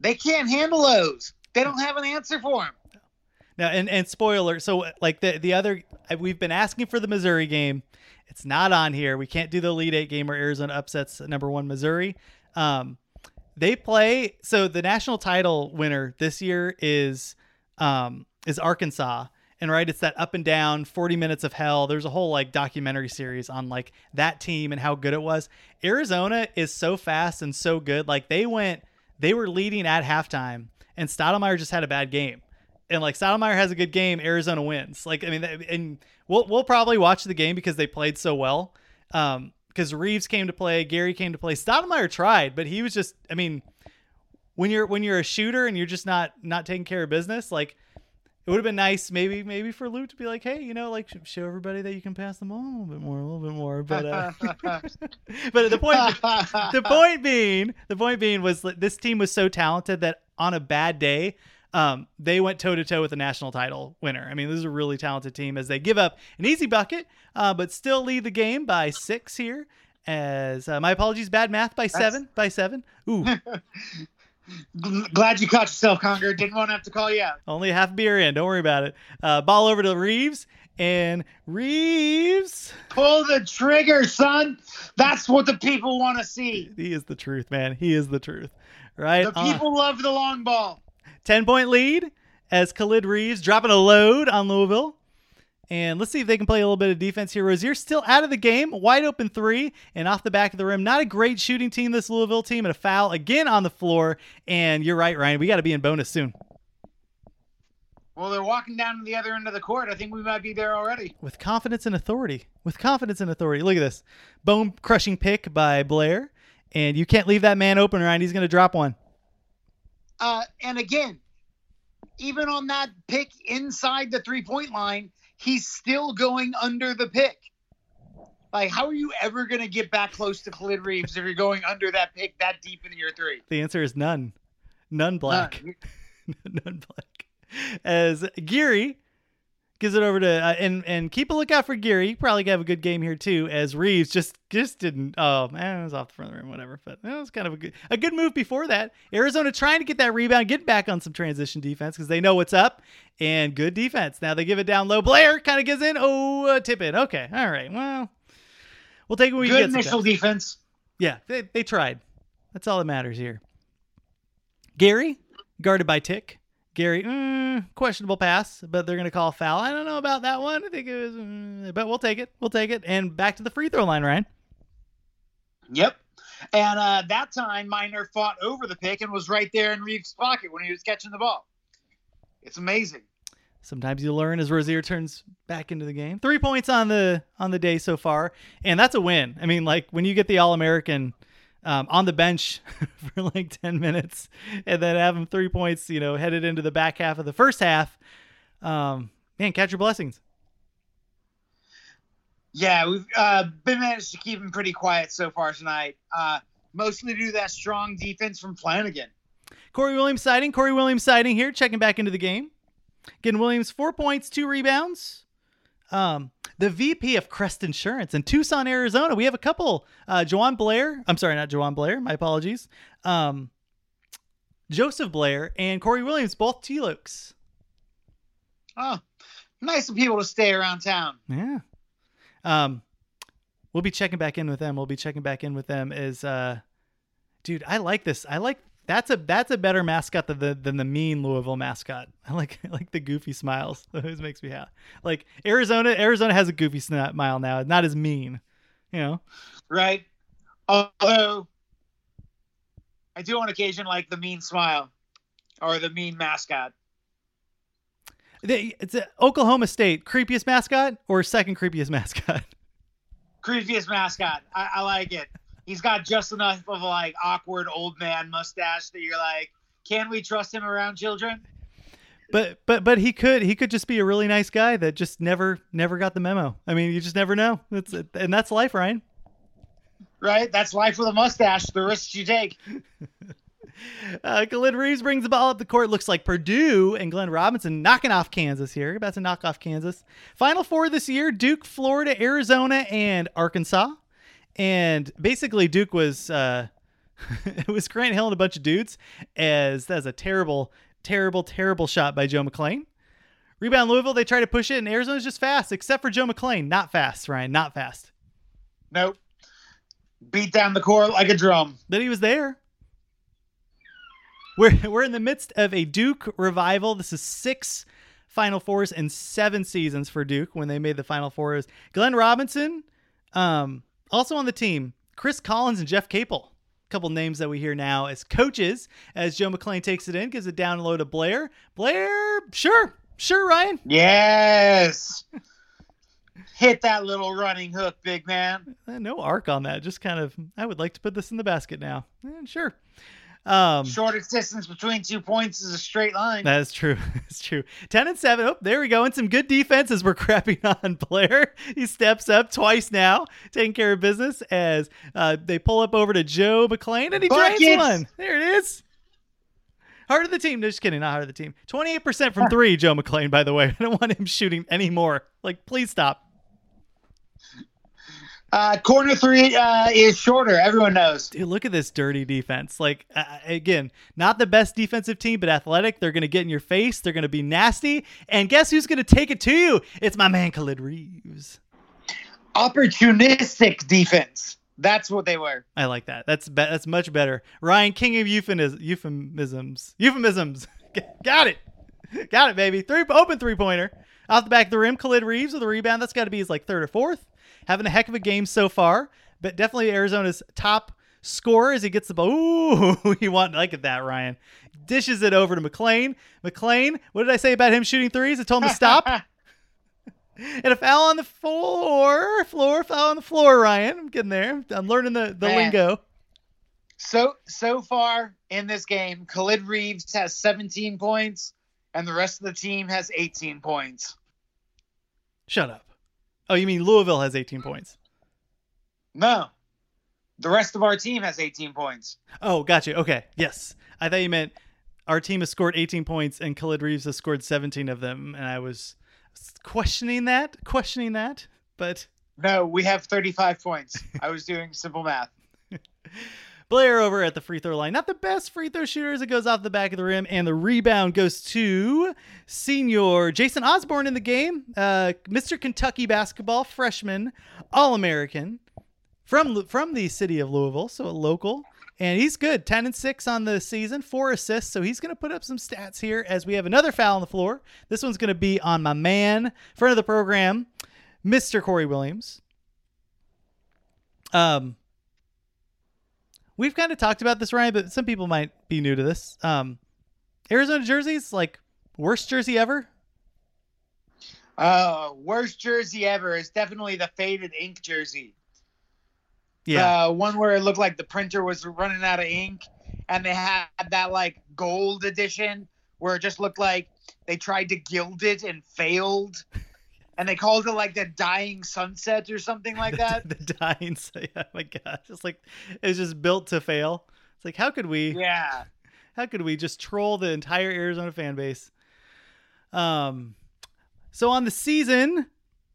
Speaker 2: They can't handle those. They don't have an answer for him.
Speaker 1: Now, and, and spoiler. So, like the, the other, we've been asking for the Missouri game. It's not on here. We can't do the Elite Eight game where Arizona upsets number one Missouri. Um, they play. So the national title winner this year is um, is Arkansas, and right, it's that up and down, forty minutes of hell. There's a whole like documentary series on like that team and how good it was. Arizona is so fast and so good. Like they went, they were leading at halftime, and Stoudamire just had a bad game. And like Stoudamire has a good game, Arizona wins. Like I mean, and we'll we'll probably watch the game because they played so well. Um, because Reeves came to play, Geary came to play. Stoudamire tried, but he was just I mean, when you're when you're a shooter and you're just not not taking care of business, like it would have been nice maybe maybe for Lute to be like, hey, you know, like show everybody that you can pass the ball a little bit more, a little bit more. But uh, [laughs] but the point the point being the point being was that this team was so talented that on a bad day. Um, they went toe to toe with the national title winner. I mean, this is a really talented team as they give up an easy bucket, uh, but still lead the game by six here. As uh, my apologies, bad math by seven.
Speaker 2: That's-
Speaker 1: By seven. Ooh, [laughs]
Speaker 2: Glad you caught yourself, Conger. Didn't want to have to call you out.
Speaker 1: only half beer in. Don't worry about it. Uh, ball over to Reeves, and Reeves.
Speaker 2: Pull the trigger, son. That's what the people want to see.
Speaker 1: He is the truth, man. He is the truth. Right.
Speaker 2: The people love the long ball.
Speaker 1: 10 point lead as Khalid Reeves dropping a load on Louisville. And let's see if they can play a little bit of defense here. Rozier still out of the game, wide open three, and off the back of the rim. Not a great shooting team, this Louisville team, and a foul again on the floor. And you're right, Ryan. We got to be in bonus soon.
Speaker 2: Well, they're walking down to the other end of the court. I think we might be there already.
Speaker 1: With confidence and authority. With confidence and authority. Look at this bone crushing pick by Blair. And you can't leave that man open, Ryan. He's going to drop one.
Speaker 2: Uh, and again, even on that pick inside the three point line, he's still going under the pick. Like, how are you ever going to get back close to Khalid Reeves if you're going under that pick that deep into your three?
Speaker 1: The answer is none. None black.
Speaker 2: Uh, [laughs]
Speaker 1: none black. As Geary gives it over to uh, and and keep a lookout for Geary. He probably have a good game here too. As Reeves just just didn't. Oh man, it was off the front of the rim, whatever. But it was kind of a good a good move before that. Arizona trying to get that rebound, get back on some transition defense because they know what's up and good defense. Now they give it down low. Blair kind of gives in. Oh, uh, tip it. Okay, all right. Well, we'll take when we
Speaker 2: good
Speaker 1: get Good
Speaker 2: initial
Speaker 1: sometimes.
Speaker 2: defense.
Speaker 1: Yeah, they, they tried. That's all that matters here. Geary, guarded by Tick. Geary, mm, questionable pass, but they're going to call a foul. I don't know about that one. I think it was, mm, but we'll take it. We'll take it. And back to the free throw line, Ryan.
Speaker 2: Yep. And uh, that time, Minor fought over the pick and was right there in Reeves' pocket when he was catching the ball. It's amazing.
Speaker 1: Sometimes you learn as Rozier turns back into the game. Three points on the on the day so far, and that's a win. I mean, like when you get the All American um, on the bench [laughs] for like ten minutes, and then have him three points, you know, headed into the back half of the first half. Um, man, catch your blessings.
Speaker 2: Yeah, we've uh, been managed to keep him pretty quiet so far tonight. Uh, mostly due to that strong defense from Flanagan.
Speaker 1: Corey Williams sighting. Corey Williams sighting here, checking back into the game. Getting Williams four points, two rebounds. Um, the VP of Crest Insurance in Tucson, Arizona. We have a couple. Uh, Joanne Blair. I'm sorry, not Joanne Blair. My apologies. Um, Joseph Blair and Corey Williams, both T-Lokes.
Speaker 2: Oh, nice of people to stay around town.
Speaker 1: Yeah. Um, we'll be checking back in with them. We'll be checking back in with them. Is uh, dude, I like this. I like that's a that's a better mascot than the than the mean Louisville mascot. [laughs] I like I like the goofy smiles. [laughs] That always makes me happy. Like Arizona, Arizona has a goofy smile now. Not as mean, you know.
Speaker 2: Right? Although, I do on occasion like the mean smile or the mean mascot.
Speaker 1: They, it's a Oklahoma State creepiest mascot or second creepiest [laughs] mascot.
Speaker 2: creepiest mascot. I, I like it. He's got just enough of a like awkward old man mustache that you're like, can we trust him around children?
Speaker 1: But but but he could he could just be a really nice guy that just never never got the memo. I mean, you just never know. That's and that's life, Ryan.
Speaker 2: Right? That's life with a mustache. The risks you take. [laughs]
Speaker 1: Uh, Khalid Reeves brings the ball up the court. Looks like Purdue and Glenn Robinson knocking off Kansas here. About to knock off Kansas. Final four this year Duke, Florida, Arizona, and Arkansas. And basically, Duke was. Uh, it [laughs] was Grant Hill and a bunch of dudes as that's a terrible, terrible, terrible shot by Joe McLean. Rebound Louisville, they try to push it, and Arizona's just fast, except for Joe McLean. Not fast, Ryan. Not fast.
Speaker 2: Nope. Beat down the court like a drum.
Speaker 1: But he was there. We're [laughs] we're in the midst of a Duke revival. This is six Final Fours and seven seasons for Duke when they made the Final Fours. Glenn Robinson, um, also on the team. Chris Collins and Jeff Capel. A couple names that we hear now as coaches. As Joe McLean takes it in, gives it down low to Blair. Blair, sure, sure, Ryan.
Speaker 2: Yes. Hit that little running hook, big man.
Speaker 1: Uh, no arc on that. Just kind of, I would like to put this in the basket now. Eh, sure. Um,
Speaker 2: Shortest distance between two points is a straight line.
Speaker 1: That is true. [laughs] It's true. Ten and seven. Oh, there we go. And some good defense as we're [laughs] crapping on Blair. He steps up twice now, taking care of business as uh, they pull up over to Joe McLean and he
Speaker 2: Buckets.
Speaker 1: drains one. There it is. Heart of the team. No, just kidding. Not heart of the team. Twenty-eight percent from [laughs] three. Joe McLean. By the way, I don't want him shooting anymore. Like, please stop.
Speaker 2: Uh, corner three uh, is shorter. Everyone knows.
Speaker 1: Dude, look at this dirty defense. Like uh, again, not the best defensive team, but athletic. They're going to get in your face. They're going to be nasty. And guess who's going to take it to you? It's my man Khalid Reeves.
Speaker 2: Opportunistic defense. That's what they were.
Speaker 1: I like that. That's be- that's much better. Ryan, king of euphemis- euphemisms. Euphemisms. [laughs] got it. Got it, baby. Three open three pointer off the back of the rim. Khalid Reeves with a rebound. That's got to be his like third or fourth. Having a heck of a game so far, but definitely Arizona's top scorer as he gets the ball. Ooh, [laughs] you want like at that, Ryan. Dishes it over to McLean. McLean, what did I say about him shooting threes? I told him to stop. [laughs] and a foul on the floor. Floor, foul on the floor, Ryan. I'm getting there. I'm learning the, the
Speaker 2: Man.
Speaker 1: lingo.
Speaker 2: So so far in this game, Khalid Reeves has 17 points, and the rest of the team has 18 points.
Speaker 1: Shut up. Oh, you mean Louisville has 18 points?
Speaker 2: No, the rest of our team has 18 points.
Speaker 1: Oh, gotcha. Okay. Yes. I thought you meant our team has scored 18 points and Khalid Reeves has scored 17 of them. And I was questioning that, questioning that. But
Speaker 2: No, we have 35 points. I was doing simple math. [laughs]
Speaker 1: Blair over at the free throw line. Not the best free throw shooter as it goes off the back of the rim. And the rebound goes to senior Jason Osborne in the game. Uh, Mr. Kentucky basketball freshman, All American from from the city of Louisville, so a local. And he's good. 10 and 6 on the season, four assists. So he's going to put up some stats here as we have another foul on the floor. This one's going to be on my man, friend of the program, Mr. Corey Williams. Um, we've kind of talked about this, Ryan, but some people might be new to this. Um, Arizona jerseys, like worst jersey ever.
Speaker 2: Uh, worst jersey ever is definitely the faded ink jersey.
Speaker 1: Yeah,
Speaker 2: Uh, one where it looked like the printer was running out of ink, and they had that like gold edition where it just looked like they tried to gild it and failed, and they called it like the dying sunset or something like [laughs] that.
Speaker 1: the dying. [laughs] Yeah, my gosh, it's like it's just built to fail. It's like how could we?
Speaker 2: yeah. [laughs]
Speaker 1: How could we just troll the entire Arizona fan base? Um, so on the season,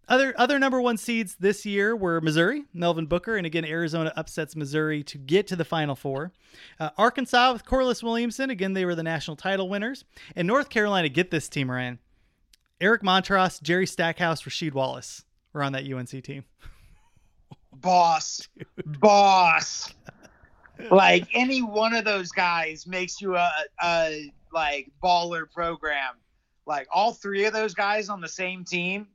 Speaker 1: other other number one seeds this year were Missouri, Melvin Booker, and again Arizona upsets Missouri to get to the Final Four. Uh, Arkansas with Corliss Williamson, again they were the national title winners, and North Carolina get this team Ryan. Eric Montross, Jerry Stackhouse, Rasheed Wallace were on that UNC team.
Speaker 2: boss, boss. like any one of those guys makes you a, a like baller program. Like all three of those guys on the same team,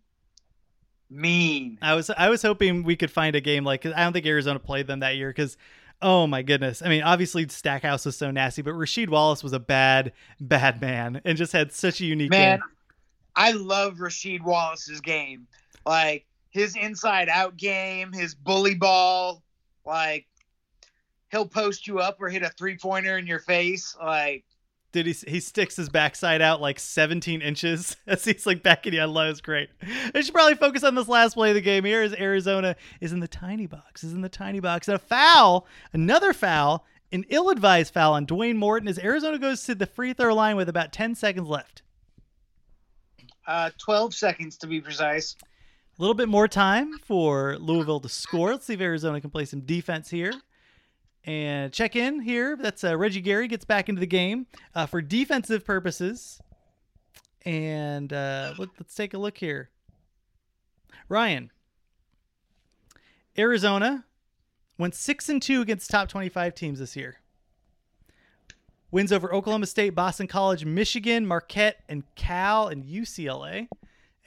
Speaker 2: mean.
Speaker 1: I was I was hoping we could find a game like 'cause I don't think Arizona played them that year because oh my goodness I mean obviously Stackhouse was so nasty but Rasheed Wallace was a bad bad man and just had such a unique
Speaker 2: Man,
Speaker 1: game.
Speaker 2: I love Rasheed Wallace's game. Like his inside out game, his bully ball, like he'll post you up or hit a three pointer in your face. Like,
Speaker 1: Dude, he, he sticks his backside out like 17 inches [laughs] as he's like backing you. I love it's great. I should probably focus on this last play of the game. Here is Arizona is in the tiny box, is in the tiny box. And a foul, another foul, an ill-advised foul on Dwayne Morton as Arizona goes to the free throw line with about 10 seconds left.
Speaker 2: Uh, 12 seconds to be precise.
Speaker 1: A little bit more time for Louisville to score. Let's see if Arizona can play some defense here. And check in here. That's uh, Reggie Geary gets back into the game uh, for defensive purposes. And uh, let, let's take a look here. Ryan, Arizona went six and two against top twenty-five teams this year. Wins over Oklahoma State, Boston College, Michigan, Marquette, and Cal and UCLA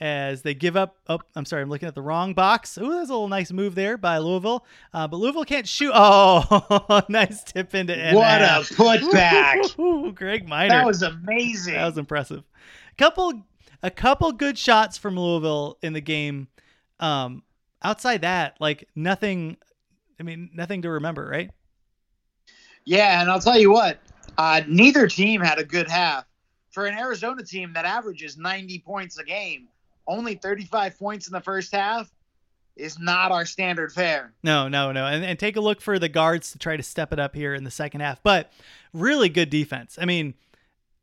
Speaker 1: as they give up. Oh, I'm sorry, I'm looking at the wrong box. Ooh, that's a little nice move there by Louisville. Uh, but Louisville can't shoot. Oh, [laughs] nice tip into end
Speaker 2: What a putback. [laughs]
Speaker 1: Ooh, Greg Minor.
Speaker 2: That was amazing.
Speaker 1: That was impressive. A Couple, a couple good shots from Louisville in the game. Um, outside that, like nothing. I mean, nothing to remember, right?
Speaker 2: Yeah, and I'll tell you what, uh, neither team had a good half. For an Arizona team that averages 90 points a game, only 35 points in the first half is not our standard fare.
Speaker 1: No, no, no. And, and take a look for the guards to try to step it up here in the second half. But really good defense. I mean,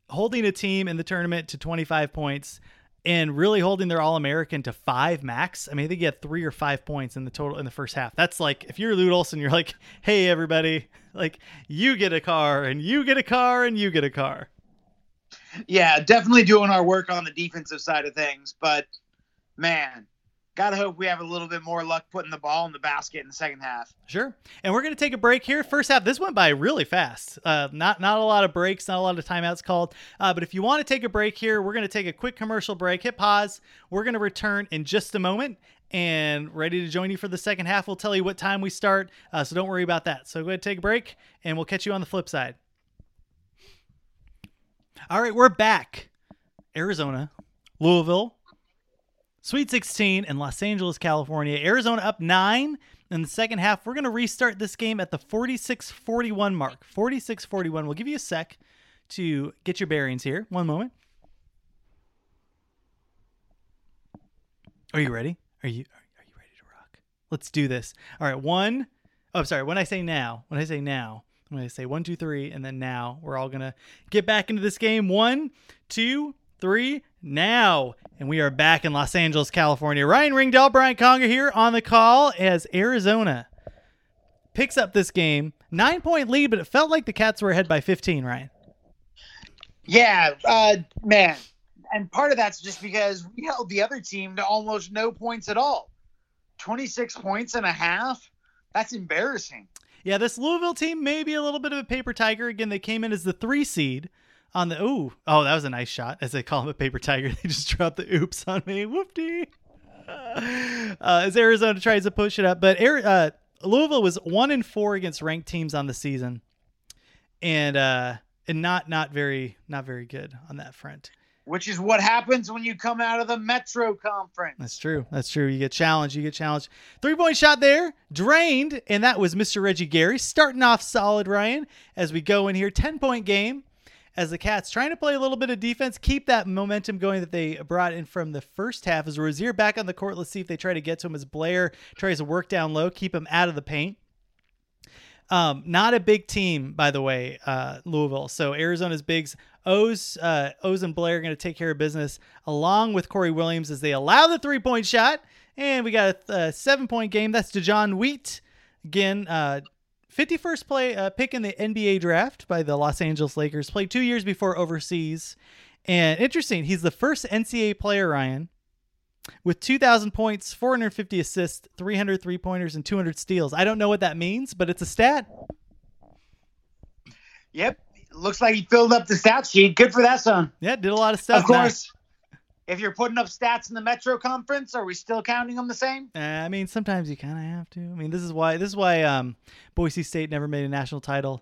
Speaker 1: holding a team in the tournament to 25 points and really holding their All American to five max. I mean, they get three or five points in the total in the first half. That's like if you're Lute Olson, you're like, [laughs] hey everybody, [laughs] like you get a car and you get a car and you get a car.
Speaker 2: Yeah, definitely doing our work on the defensive side of things, but man, gotta hope we have a little bit more luck putting the ball in the basket in the second half.
Speaker 1: Sure. And we're to take a break here. First half, this went by really fast. Uh, not not a lot of breaks, not a lot of timeouts called. Uh, but if you want to take a break here, we're to take a quick commercial break. Hit pause. We're to return in just a moment and ready to join you for the second half. We'll tell you what time we start, uh, so don't worry about that. So go ahead, take a break, and we'll catch you on the flip side. All right, we're back. Arizona, Louisville, Sweet 16 in Los Angeles, California. Arizona up nine in the second half. We're going to restart this game at the 46 41 mark. 46 41. We'll give you a sec to get your bearings here. One moment. Are you ready? Are you are you ready to rock? Let's do this. All right, one. Oh, sorry. When I say now, when I say now, I'm going to say one, two, three, and then now. We're all going to get back into this game. One, two, three, now. And we are back in Los Angeles, California. Ryan Rigdon, Brian Conger here on the call as Arizona picks up this game. Nine point lead, but it felt like the Cats were ahead by 15, Ryan.
Speaker 2: Yeah, uh, man. And part of that's just because we held the other team to almost no points at all. 26 points and a half? That's embarrassing.
Speaker 1: Yeah, this Louisville team may be a little bit of a paper tiger. Again, they came in as the three seed on the ooh oh that was a nice shot. As they call him a paper tiger [laughs] they just dropped the oops on me. Whoopty. Uh, as arizona tries to push it up but uh, louisville was one in four against ranked teams on the season. And uh and not not very not very good on that front.
Speaker 2: Which is what happens when you come out of the metro conference.
Speaker 1: That's true. That's true. You get challenged. You get challenged. Three point shot there. Drained. And that was mr reggie geary. Starting off solid ryan as we go in here. 10 point game as the Cats trying to play a little bit of defense, keep that momentum going that they brought in from the first half. As Rozier back on the court, let's see if they try to get to him as Blair tries to work down low, keep him out of the paint. Um, not a big team, by the way, uh, Louisville. So Arizona's bigs, Owes, uh, Owes and Blair are going to take care of business along with Corey Williams as they allow the three point shot. And we got a, a seven point game. That's DeJuan Wheat. Again, uh, 51st play uh, pick in the NBA draft by the Los Angeles Lakers. Played two years before overseas, and interesting, he's the first NCAA player, Ryan, with 2,000 points, 450 assists, 300 three pointers, and 200 steals. I don't know what that means, but it's a stat.
Speaker 2: Yep, looks like he filled up the stat sheet. Good for that son.
Speaker 1: Yeah, did a lot of stuff.
Speaker 2: Of course. If you're putting up stats in the Metro Conference, are we still counting them the same?
Speaker 1: Uh, I mean, sometimes you kind of have to. I mean, this is why this is why um, Boise State never made a national title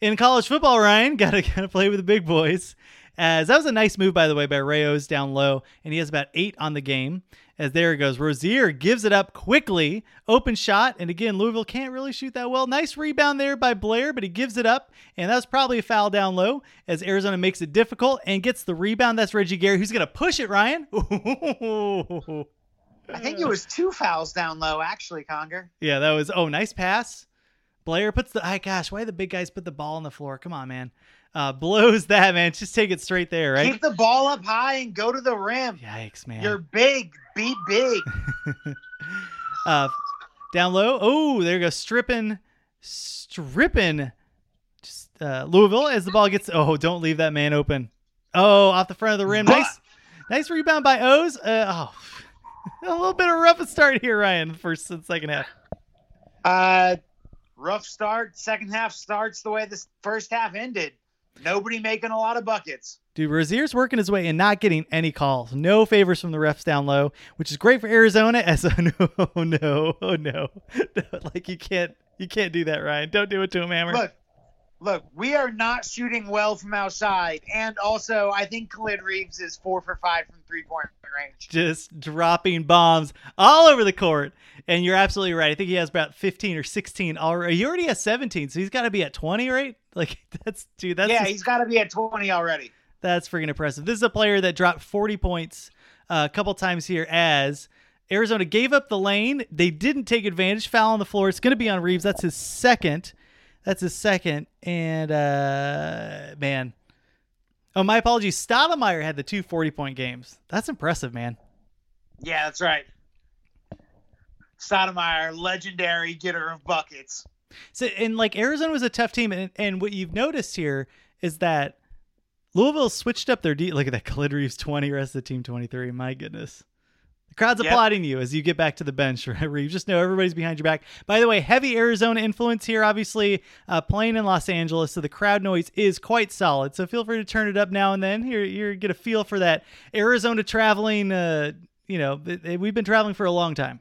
Speaker 1: in college football. Ryan got to kind of play with the big boys, As that was a nice move, by the way, by Ray Owes down low, and he has about eight on the game. As there it goes, Rozier gives it up quickly, open shot, and again Louisville can't really shoot that well. Nice rebound there by Blair, but he gives it up, and that was probably a foul down low. As Arizona makes it difficult and gets the rebound, that's Reggie Geary who's gonna push it. Ryan. [laughs]
Speaker 2: I think it was two fouls down low, actually, Conger.
Speaker 1: Yeah, that was. Oh, nice pass. Blair puts the. Oh gosh, why the big guys put the ball on the floor? Come on, man. Uh, blows that man. Just take it straight there, right?
Speaker 2: Keep the ball up high and go to the rim.
Speaker 1: Yikes, man.
Speaker 2: You're big. Be big. [laughs]
Speaker 1: uh, down low. Oh, there you go. Stripping, stripping. Just, uh, Louisville as the ball gets. Oh, don't leave that man open. Oh, off the front of the rim. Nice, nice rebound by Owes. Uh, oh, [laughs] a little bit of a rough start here, Ryan. First and second half.
Speaker 2: Uh, rough start. Second half starts the way this first half ended. Nobody making a lot of buckets.
Speaker 1: Dude, Rozier's working his way and not getting any calls. No favors from the refs down low, which is great for Arizona. As [laughs] oh no, oh no, oh [laughs] no, like you can't, you can't do that, Ryan. Don't do it to him, Hammer.
Speaker 2: Look, look, we are not shooting well from outside, and also I think Khalid Reeves is four for five from three point range.
Speaker 1: Just dropping bombs all over the court. And you're absolutely right. I think he has about 15 or 16 already. He already has 17, so he's got to be at 20, right? [laughs] Like that's dude. That's
Speaker 2: yeah,
Speaker 1: just-
Speaker 2: he's got to be at twenty already.
Speaker 1: That's freaking impressive. This is a player that dropped 40 points uh, a couple times here as Arizona gave up the lane. They didn't take advantage. Foul on the floor. It's going to be on Reeves. That's his second. That's his second. And, uh, man. Oh, my apologies. Stoudamire had the two 40 point games. That's impressive, man.
Speaker 2: Yeah, that's right. Stoudamire, legendary getter of buckets.
Speaker 1: So, and like Arizona was a tough team. And, and what you've noticed here is that Louisville switched up their D. Look at that. Khalid Reeves 20, rest of the team 23. My goodness. The crowd's
Speaker 2: Yep.
Speaker 1: applauding you as you get back to the bench, [laughs] right Reeves. Just know everybody's behind your back. By the way, heavy Arizona influence here, obviously, uh, playing in Los Angeles, so the crowd noise is quite solid. So feel free to turn it up now and then. Here, you get a feel for that Arizona traveling. Uh, you know, we've been traveling for a long time.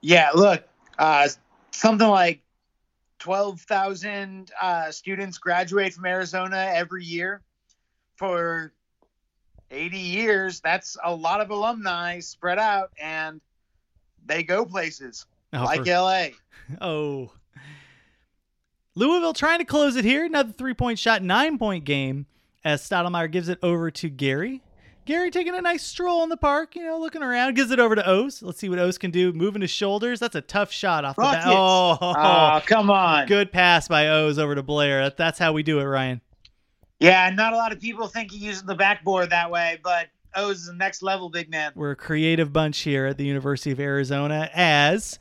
Speaker 2: Yeah, look, uh, something like 12,000 uh, students graduate from Arizona every year for 80 years. That's a lot of alumni spread out, and they go places
Speaker 1: Oh,
Speaker 2: like
Speaker 1: for-
Speaker 2: LA. [laughs]
Speaker 1: Oh. Louisville trying to close it here. Another three point shot, nine point game as Stoudamire gives it over to Geary. Geary taking a nice stroll in the park, you know, looking around, gives it over to Owes. Let's see what Owes can do. Moving his shoulders. That's a tough shot off the bat. Oh,
Speaker 2: Oh, come on.
Speaker 1: good pass by Owes over to Blair. That, that's how we do it, Ryan.
Speaker 2: Yeah, not a lot of people think he uses the backboard that way, but Owes is the next level big man.
Speaker 1: We're a creative bunch here at the University of Arizona. As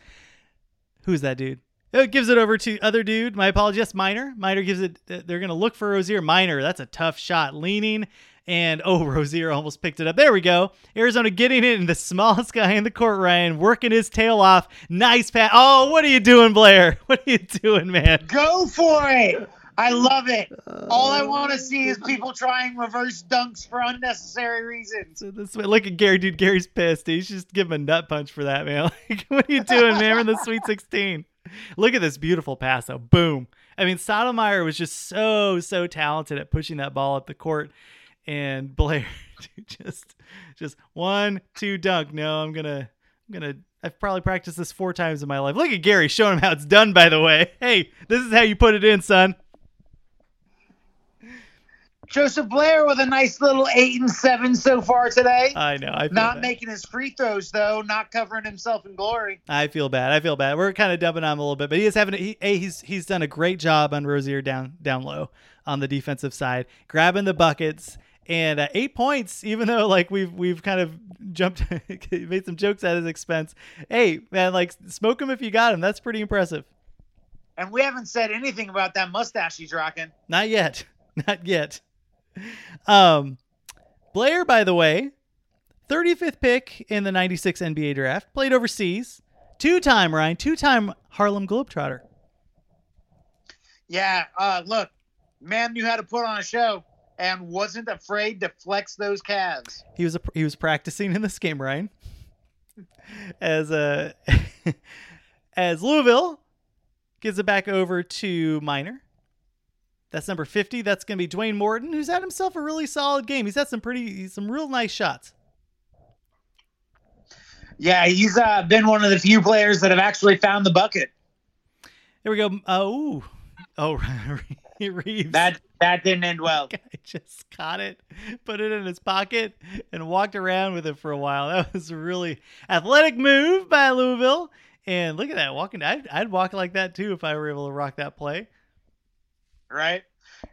Speaker 1: who's that dude? Oh, gives it over to other dude. My apologies. Yes, Minor. Minor gives it. They're gonna look for Rozier. Minor. That's a tough shot. Leaning and oh, [laughs] Rozier almost picked it up. There we go. Arizona getting it, and the smallest guy in the court, Ryan, working his tail off. Nice pass. Oh, what are you doing, Blair? [laughs] What are you doing, man?
Speaker 2: Go for it. I love it. All I want to see is people trying reverse dunks for unnecessary reasons.
Speaker 1: So this way, look at Geary, dude. Geary's pissed. He's just giving a nut punch for that, man. [laughs] Like, what are you doing, man? We're in the Sweet 16. Look at this beautiful pass, though. Boom. I mean, Stoudamire was just so, so talented at pushing that ball up the court. And Blair, [laughs] just, just one, two dunk. No, I'm gonna, I'm gonna. I've probably practiced this four times in my life. Look at Geary showing him how it's done. By the way, hey, this is how you put it in, son.
Speaker 2: Joseph Blair with a nice little eight and seven so far today.
Speaker 1: I know. I feel
Speaker 2: Not
Speaker 1: bad.
Speaker 2: making his free throws though, not covering himself in glory.
Speaker 1: I feel bad. I feel bad. We're kind of dumping on him a little bit, but he is having. He, a, he's he's done a great job on Rozier down down low on the defensive side, grabbing the buckets and uh, eight points. Even though like we've we've kind of jumped, [laughs] made some jokes at his expense. Hey man, like smoke him if you got him. That's pretty impressive.
Speaker 2: And we haven't said anything about that mustache he's rocking.
Speaker 1: Not yet. [laughs] Not yet. Um, Blair, by the way, 35th pick in the 96 NBA draft, played overseas. Two time, Ryan, two time Harlem Globetrotter.
Speaker 2: Yeah, uh, look, man knew how to put on a show and wasn't afraid to flex those calves.
Speaker 1: He was a, he was practicing in this game, Ryan. [laughs] As uh, [laughs] as Louisville gives it back over to Minor. That's number 50. That's going to be Dwayne Morton, who's had himself a really solid game. He's had some pretty, some real nice shots.
Speaker 2: Yeah, he's uh, been one of the few players that have actually found the bucket.
Speaker 1: Here we go. Oh, oh, [laughs] Reeves.
Speaker 2: That that didn't end well. [laughs]
Speaker 1: I just caught it, put it in his pocket, and walked around with it for a while. That was a really athletic move by Louisville. And look at that walking. I'd, I'd walk like that too if I were able to rock that play.
Speaker 2: Right.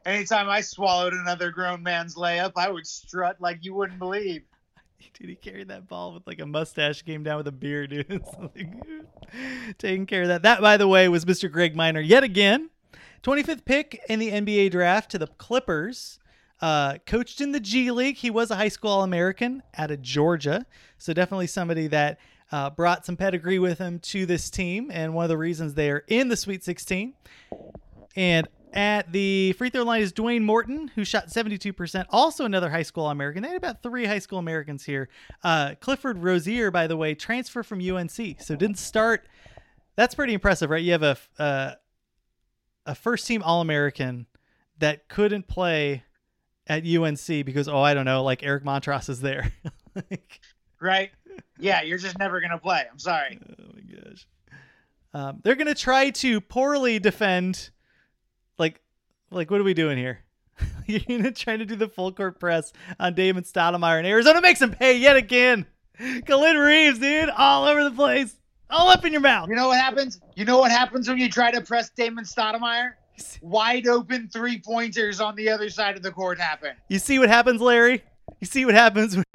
Speaker 2: Anytime I swallowed another grown man's layup, I would strut like you wouldn't believe. [laughs]
Speaker 1: Dude, he carried that ball with like a mustache, came down with a beard, dude. [laughs] taking care of that. That, by the way, was Mr. Greg Minor yet again. 25th pick in the NBA draft to the Clippers. Uh, coached in the G League. He was a high school All American out of Georgia. So definitely somebody that uh, brought some pedigree with him to this team. And one of the reasons they are in the Sweet 16. And at the free throw line is Dwayne Morton, who shot 72%. Also, another high school American. They had about three high school Americans here. Uh, Clifford Rozier, by the way, transfer from UNC. So didn't start. That's pretty impressive, right? You have a uh, a first team All American that couldn't play at UNC because oh I don't know like Eric Montross is there. [laughs]
Speaker 2: like, right? Yeah, you're just never gonna play. I'm sorry.
Speaker 1: Oh my gosh. Um, they're gonna try to poorly defend. Like, like what are we doing here? [laughs] you're gonna try to do the full court press on Damon Stoudamire and Arizona makes him pay yet again. Khalid Reeves, dude, all over the place all up in your mouth.
Speaker 2: You know what happens? You know what happens when you try to press Damon Stoudamire? [laughs] Wide open three pointers on the other side of the court happen.
Speaker 1: You see what happens, Larry? You see what happens when [laughs]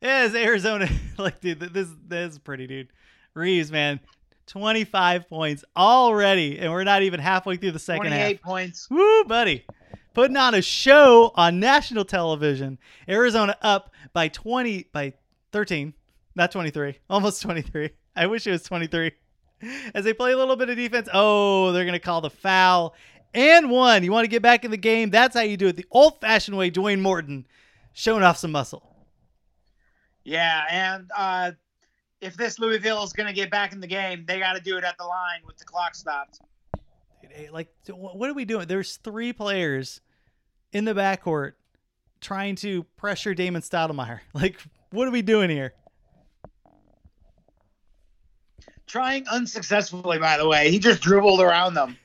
Speaker 1: Yeah, it's Arizona. [laughs] like, dude, this this is pretty, dude. Reeves, man, twenty five points already, and we're not even halfway through the second
Speaker 2: 28
Speaker 1: half.
Speaker 2: points.
Speaker 1: Woo, buddy. Putting on a show on national television. Arizona up by twenty by thirteen. Not 23. Almost 23. I wish it was 23. As they play a little bit of defense, oh, they're going to call the foul. And one. You want to get back in the game? That's how you do it the old fashioned way. Dwayne Morton showing off some muscle.
Speaker 2: Yeah. And uh, if this Louisville is going to get back in the game, they got to do it at the line with the clock stopped.
Speaker 1: Like, what are we doing? There's three players in the backcourt trying to pressure Damon Stoudamire. [laughs] Like, what are we doing here?
Speaker 2: Trying unsuccessfully, by the way. He just dribbled around them.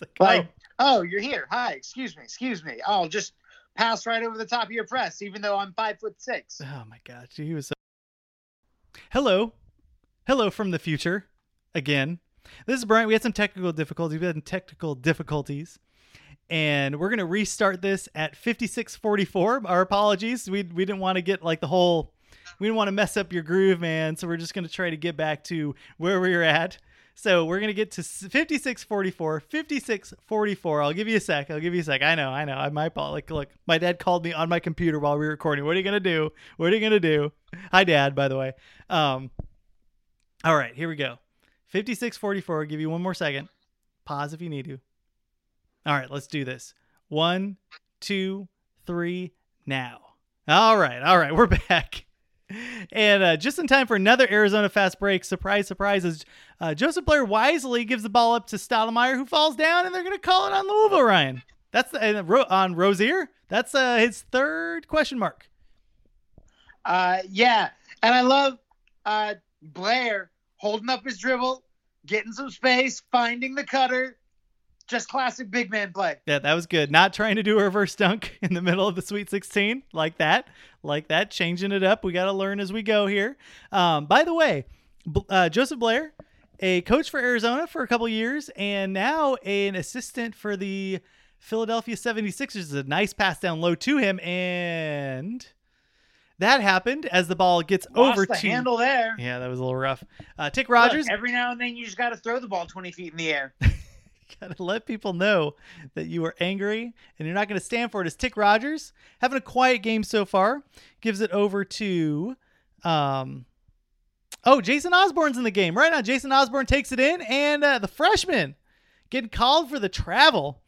Speaker 2: like, like oh. oh, you're here. Hi, excuse me, excuse me. I'll just pass right over the top of your press, even though I'm five foot six.
Speaker 1: Oh my gosh, he was. So... Hello, hello from the future, again. This is Brian. We had some technical difficulties. We had technical difficulties, and we're gonna restart this at 56:44. Our apologies. We we didn't want to get like the whole we didn't want to mess up your groove, man. So we're just going to try to get back to where we were at. So we're going to get to 5644, 5644. I'll give you a sec. I'll give you a sec. I know, I know. I might fault. Like, look, my dad called me on my computer while we were recording. What are you going to do? What are you going to do? Hi, dad, by the way. Um, all right, here we go. 5644. I'll give you one more second. Pause if you need to. All right, let's do this. One, two, three, now. All right, all right, we're [laughs] back and uh, just in time for another Arizona fast break. Surprise, surprise! As uh, Joseph Blair wisely gives the ball up to Stoudamire, who falls down, and they're going to call it on Louisville. Ryan, that's uh, on Rozier. That's uh, his third question mark.
Speaker 2: Uh, yeah, and I love uh, Blair holding up his dribble, getting some space, finding the cutter, just classic big man play.
Speaker 1: Yeah, that was good. Not trying to do a reverse dunk in the middle of the Sweet 16 like that, like that, changing it up. We got to learn as we go here. Um, by the way, uh, Joseph Blair, a coach for Arizona for a couple years, and now an assistant for the Philadelphia 76ers. A nice pass down low to him, and that happened as the ball gets
Speaker 2: Lost
Speaker 1: over
Speaker 2: the
Speaker 1: to
Speaker 2: handle there.
Speaker 1: Yeah, that was a little rough. Uh, Tick Rogers.
Speaker 2: Look, every now and then, you just got to throw the ball 20 feet in the air. [laughs] [laughs]
Speaker 1: gotta let people know that you are angry and you're not gonna stand for it. As Tick Rogers having a quiet game so far, gives it over to um oh Jason Osborne's in the game right now. Jason Osborne takes it in, and uh, the freshman getting called for the travel.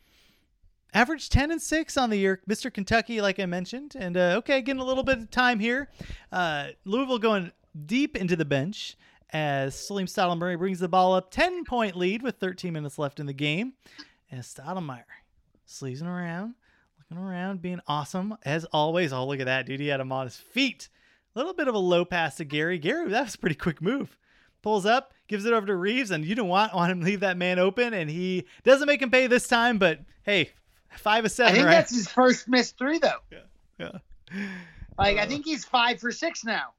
Speaker 1: Average 10 and 6 on the year, Mr. Kentucky, like I mentioned. And uh, okay, getting a little bit of time here. Uh, Louisville going deep into the bench as Salim Stoudamire brings the ball up 10 point lead with 13 minutes left in the game. As Stoudamire sleazing around, looking around, being awesome as always. Oh, look at that, dude. He had him on his feet. A little bit of a low pass to Geary. Geary, that was a pretty quick move. Pulls up, gives it over to Reeves, and you don't want, want him to leave that man open, and he doesn't make him pay this time, but hey, five of seven,
Speaker 2: I think
Speaker 1: right?
Speaker 2: that's his first missed three, though.
Speaker 1: Yeah. Yeah.
Speaker 2: Like, I
Speaker 1: Uh,
Speaker 2: think he's five for six now.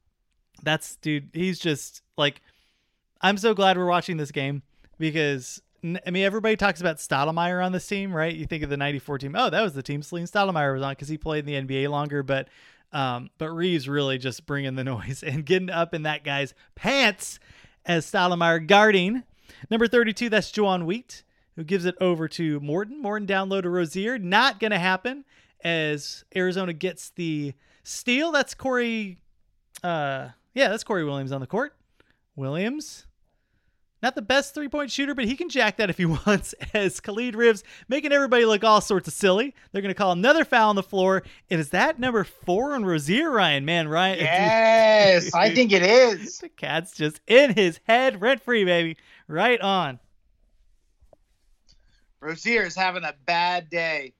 Speaker 1: That's dude he's just like i'm so glad we're watching this game because I mean everybody talks about Stoudamire on this team right? You think of the 94 team. Oh that was the team Salim Stoudamire was on because he played in the nba longer but um but reeves really just bringing the [laughs] noise and getting up in that guy's pants as Stoudamire guarding. Number 32 that's Joan Wheat who gives it over to Morton. Morton down low to Rozier. Not gonna happen as Arizona gets the steal. That's Corey uh yeah, that's Corey Williams on the court. Williams, not the best three point shooter, but he can jack that if he [laughs] wants. As Khalid Reeves making everybody look all sorts of silly. They're going to call another foul on the floor. And is that number four on Rozier Ryan? Man, Ryan. [laughs]
Speaker 2: Yes, I think it is. [laughs]
Speaker 1: the cat's just in his head, rent free, baby. Right on.
Speaker 2: Rozier is having a bad day.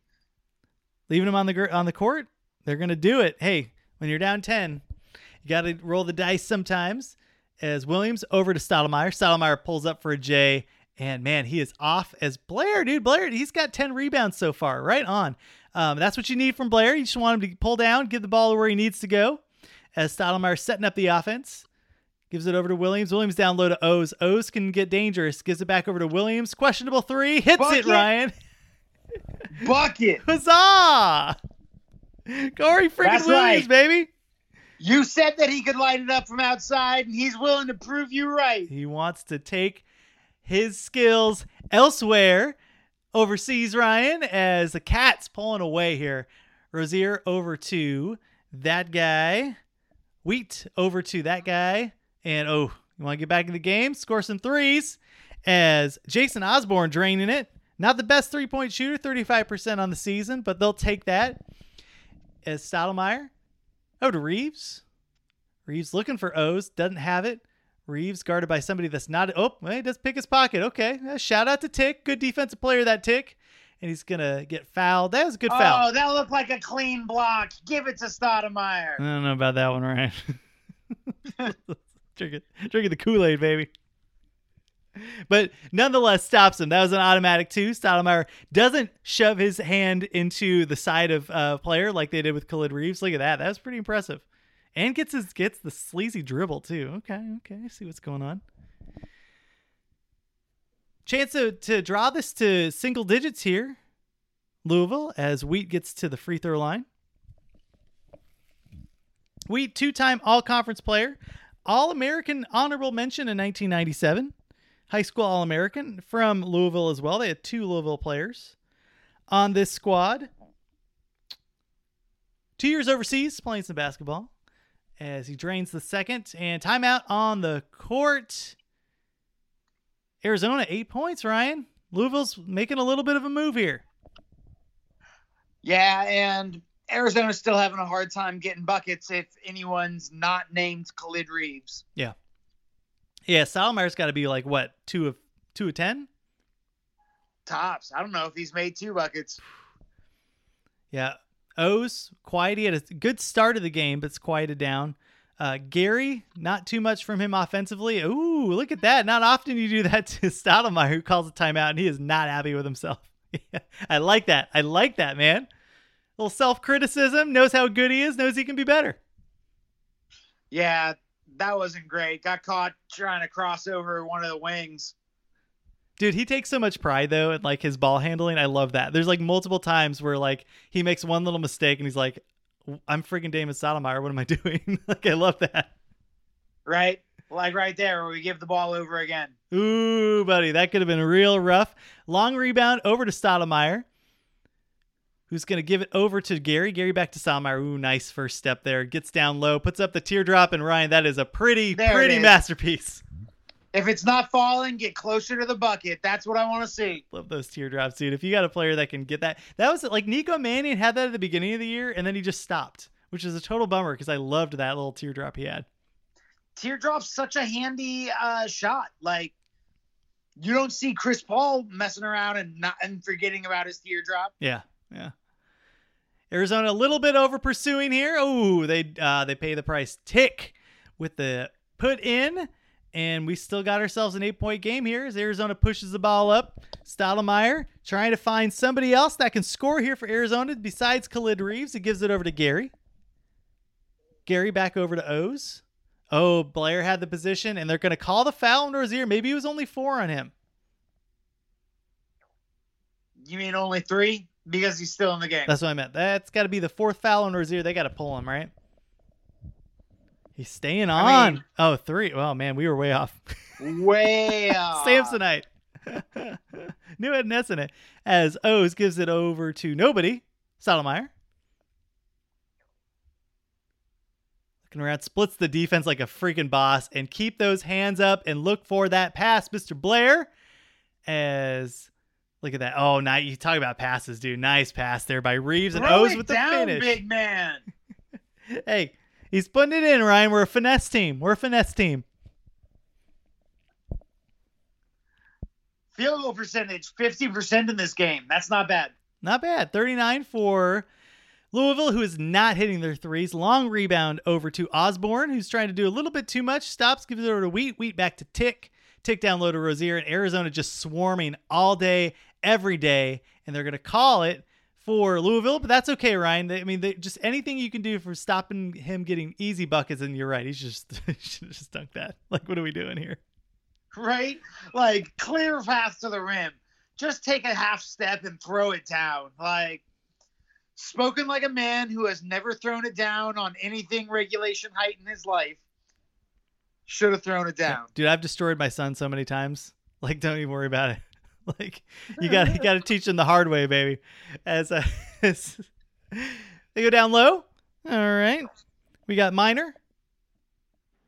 Speaker 1: Leaving him on the on the court. They're going to do it. Hey, when you're down ten, you got to roll the dice sometimes. As Williams over to Stoudamire. Stoudamire pulls up for a J, and man, he is off as Blair, dude. Blair, he's got 10 rebounds so far. Right on. Um, that's what you need from Blair. You just want him to pull down, give the ball where he needs to go. As Stoudamire setting up the offense. Gives it over to Williams. Williams down low to Owes. Owes can get dangerous. Gives it back over to Williams. Questionable three. Hits
Speaker 2: Bucket.
Speaker 1: it, Ryan.
Speaker 2: Bucket. [laughs]
Speaker 1: Huzzah! Corey freaking
Speaker 2: That's
Speaker 1: Williams,
Speaker 2: right.
Speaker 1: baby.
Speaker 2: You said that he could light it up from outside, and he's willing to prove you right.
Speaker 1: He wants to take his skills elsewhere overseas, Ryan, as the cat's pulling away here. Rozier over to that guy. Wheat over to that guy. And oh, you want to get back in the game? Score some threes. As Jason Osborne draining it. Not the best three point shooter, 35% on the season, but they'll take that. As Stoudamire over to Reeves. Reeves looking for Owes, doesn't have it. Reeves guarded by somebody that's not. Oh, well, he does pick his pocket. Okay. Uh, shout out to Tick. Good defensive player, that Tick. And he's going to get fouled. That was a good foul.
Speaker 2: Oh, that looked like a clean block. Give it to Stoudamire.
Speaker 1: I don't know about that one, Ryan. [laughs] drinking, drinking the Kool Aid, baby. But nonetheless, stops him. That was an automatic two. Stoudamire doesn't shove his hand into the side of uh, player like they did with Khalid Reeves. Look at that. That was pretty impressive. And gets his gets the sleazy dribble too. Okay, okay. See what's going on. Chance to, to draw this to single digits here. Louisville as Wheat gets to the free throw line. Wheat, two time All Conference player, All American honorable mention in 1997, high school All American from Louisville as well. They had two Louisville players on this squad. Two years overseas playing some basketball as he drains the second and timeout on the court. Arizona, eight points, Ryan. Louisville's making a little bit of a move here.
Speaker 2: Yeah, and Arizona's still having a hard time getting buckets if anyone's not named Khalid Reeves.
Speaker 1: Yeah, Salmire's got to be like what two of two of ten.
Speaker 2: Tops. I don't know if he's made two buckets.
Speaker 1: Yeah, Owes quiet. He had a good start of the game, but it's quieted down. Uh, Geary, not too much from him offensively. Ooh, look at that! Not often you do that [laughs] to Stoudamire, who calls a timeout, and he is not happy with himself. [laughs] I like that. I like that, man. A little self criticism. Knows how good he is. Knows he can be better.
Speaker 2: Yeah, that wasn't great. Got caught trying to cross over one of the wings.
Speaker 1: Dude, he takes so much pride though in like his ball handling. I love that. There's like multiple times where like he makes one little mistake and he's like, "I'm freaking Damon Stoudamire. What am I [laughs] doing?" [laughs] like I love that.
Speaker 2: Right? Like right there where we give the ball over again.
Speaker 1: Ooh, buddy, that could have been real rough. Long rebound over to Stoudamire, who's going to give it over to Geary. Geary back to Stoudamire. Ooh, nice first step there. Gets down low, puts up the teardrop, and Ryan, that is a pretty,
Speaker 2: There
Speaker 1: pretty masterpiece.
Speaker 2: If it's not falling, get closer to the bucket. That's what I want to see.
Speaker 1: Love those teardrops, dude. If you got a player that can get that, that was like Nico Mannion had that at the beginning of the year, and then he just stopped, which is a total bummer because I loved that little teardrop he had.
Speaker 2: teardrop's such a handy uh, shot. Like you don't see Chris Paul messing around and not and forgetting about his teardrop.
Speaker 1: Yeah, yeah. Arizona a little bit over pursuing here. Oh, they uh, they pay the price. Tick with the put in, and we still got ourselves an eight point game here as Arizona pushes the ball up. Stoudamire trying to find somebody else that can score here for Arizona besides Khalid Reeves. It gives it over to Geary. Geary back over to Owes. Oh, Blair had the position, and they're going to call the foul on Rozier. Maybe it was only four on him.
Speaker 2: You mean only three? Because he's still in the game.
Speaker 1: That's what I meant. That's got to be the fourth foul on Rozier. They got to pull him, right? He's staying on.
Speaker 2: I mean-
Speaker 1: oh, three. Well, man, we were way off.
Speaker 2: Way [laughs] off.
Speaker 1: Samsonite. [laughs] New had an S in it. As Owes gives it over to nobody. Stoudamire. Looking around, splits the defense like a freaking boss, and keep those hands up and look for that pass, Mr. Blair. As look at that. Oh, nice. You talk about passes, dude. Nice pass there by Reeves and
Speaker 2: Throw
Speaker 1: Owes
Speaker 2: it
Speaker 1: with the
Speaker 2: down,
Speaker 1: finish.
Speaker 2: big man. [laughs]
Speaker 1: Hey, he's putting it in, Ryan. We're a finesse team. We're a finesse team.
Speaker 2: Field goal percentage, 50% in this game. That's not bad.
Speaker 1: Not bad. 39 for Louisville, who is not hitting their threes. Long rebound over to Osborne, who's trying to do a little bit too much. Stops, gives it over to Wheat. Wheat back to Tick. Tick down low to Rozier. And Arizona just swarming all day, every day. And they're going to call it for Louisville, but that's okay, Ryan. They, I mean, they, just anything you can do for stopping him getting easy buckets, and you're right. He's just [laughs] he should just dunked that. Like, what are we doing here?
Speaker 2: Right? Like, clear path to the rim. Just take a half step and throw it down. Like, spoken like a man who has never thrown it down on anything regulation height in his life. Should have thrown it down.
Speaker 1: Dude, I've destroyed my son so many times. Like, don't even worry about it. [laughs] Like, you got you got to teach them the hard way, baby. As, uh, [laughs] as they go down low. All right, we got Minor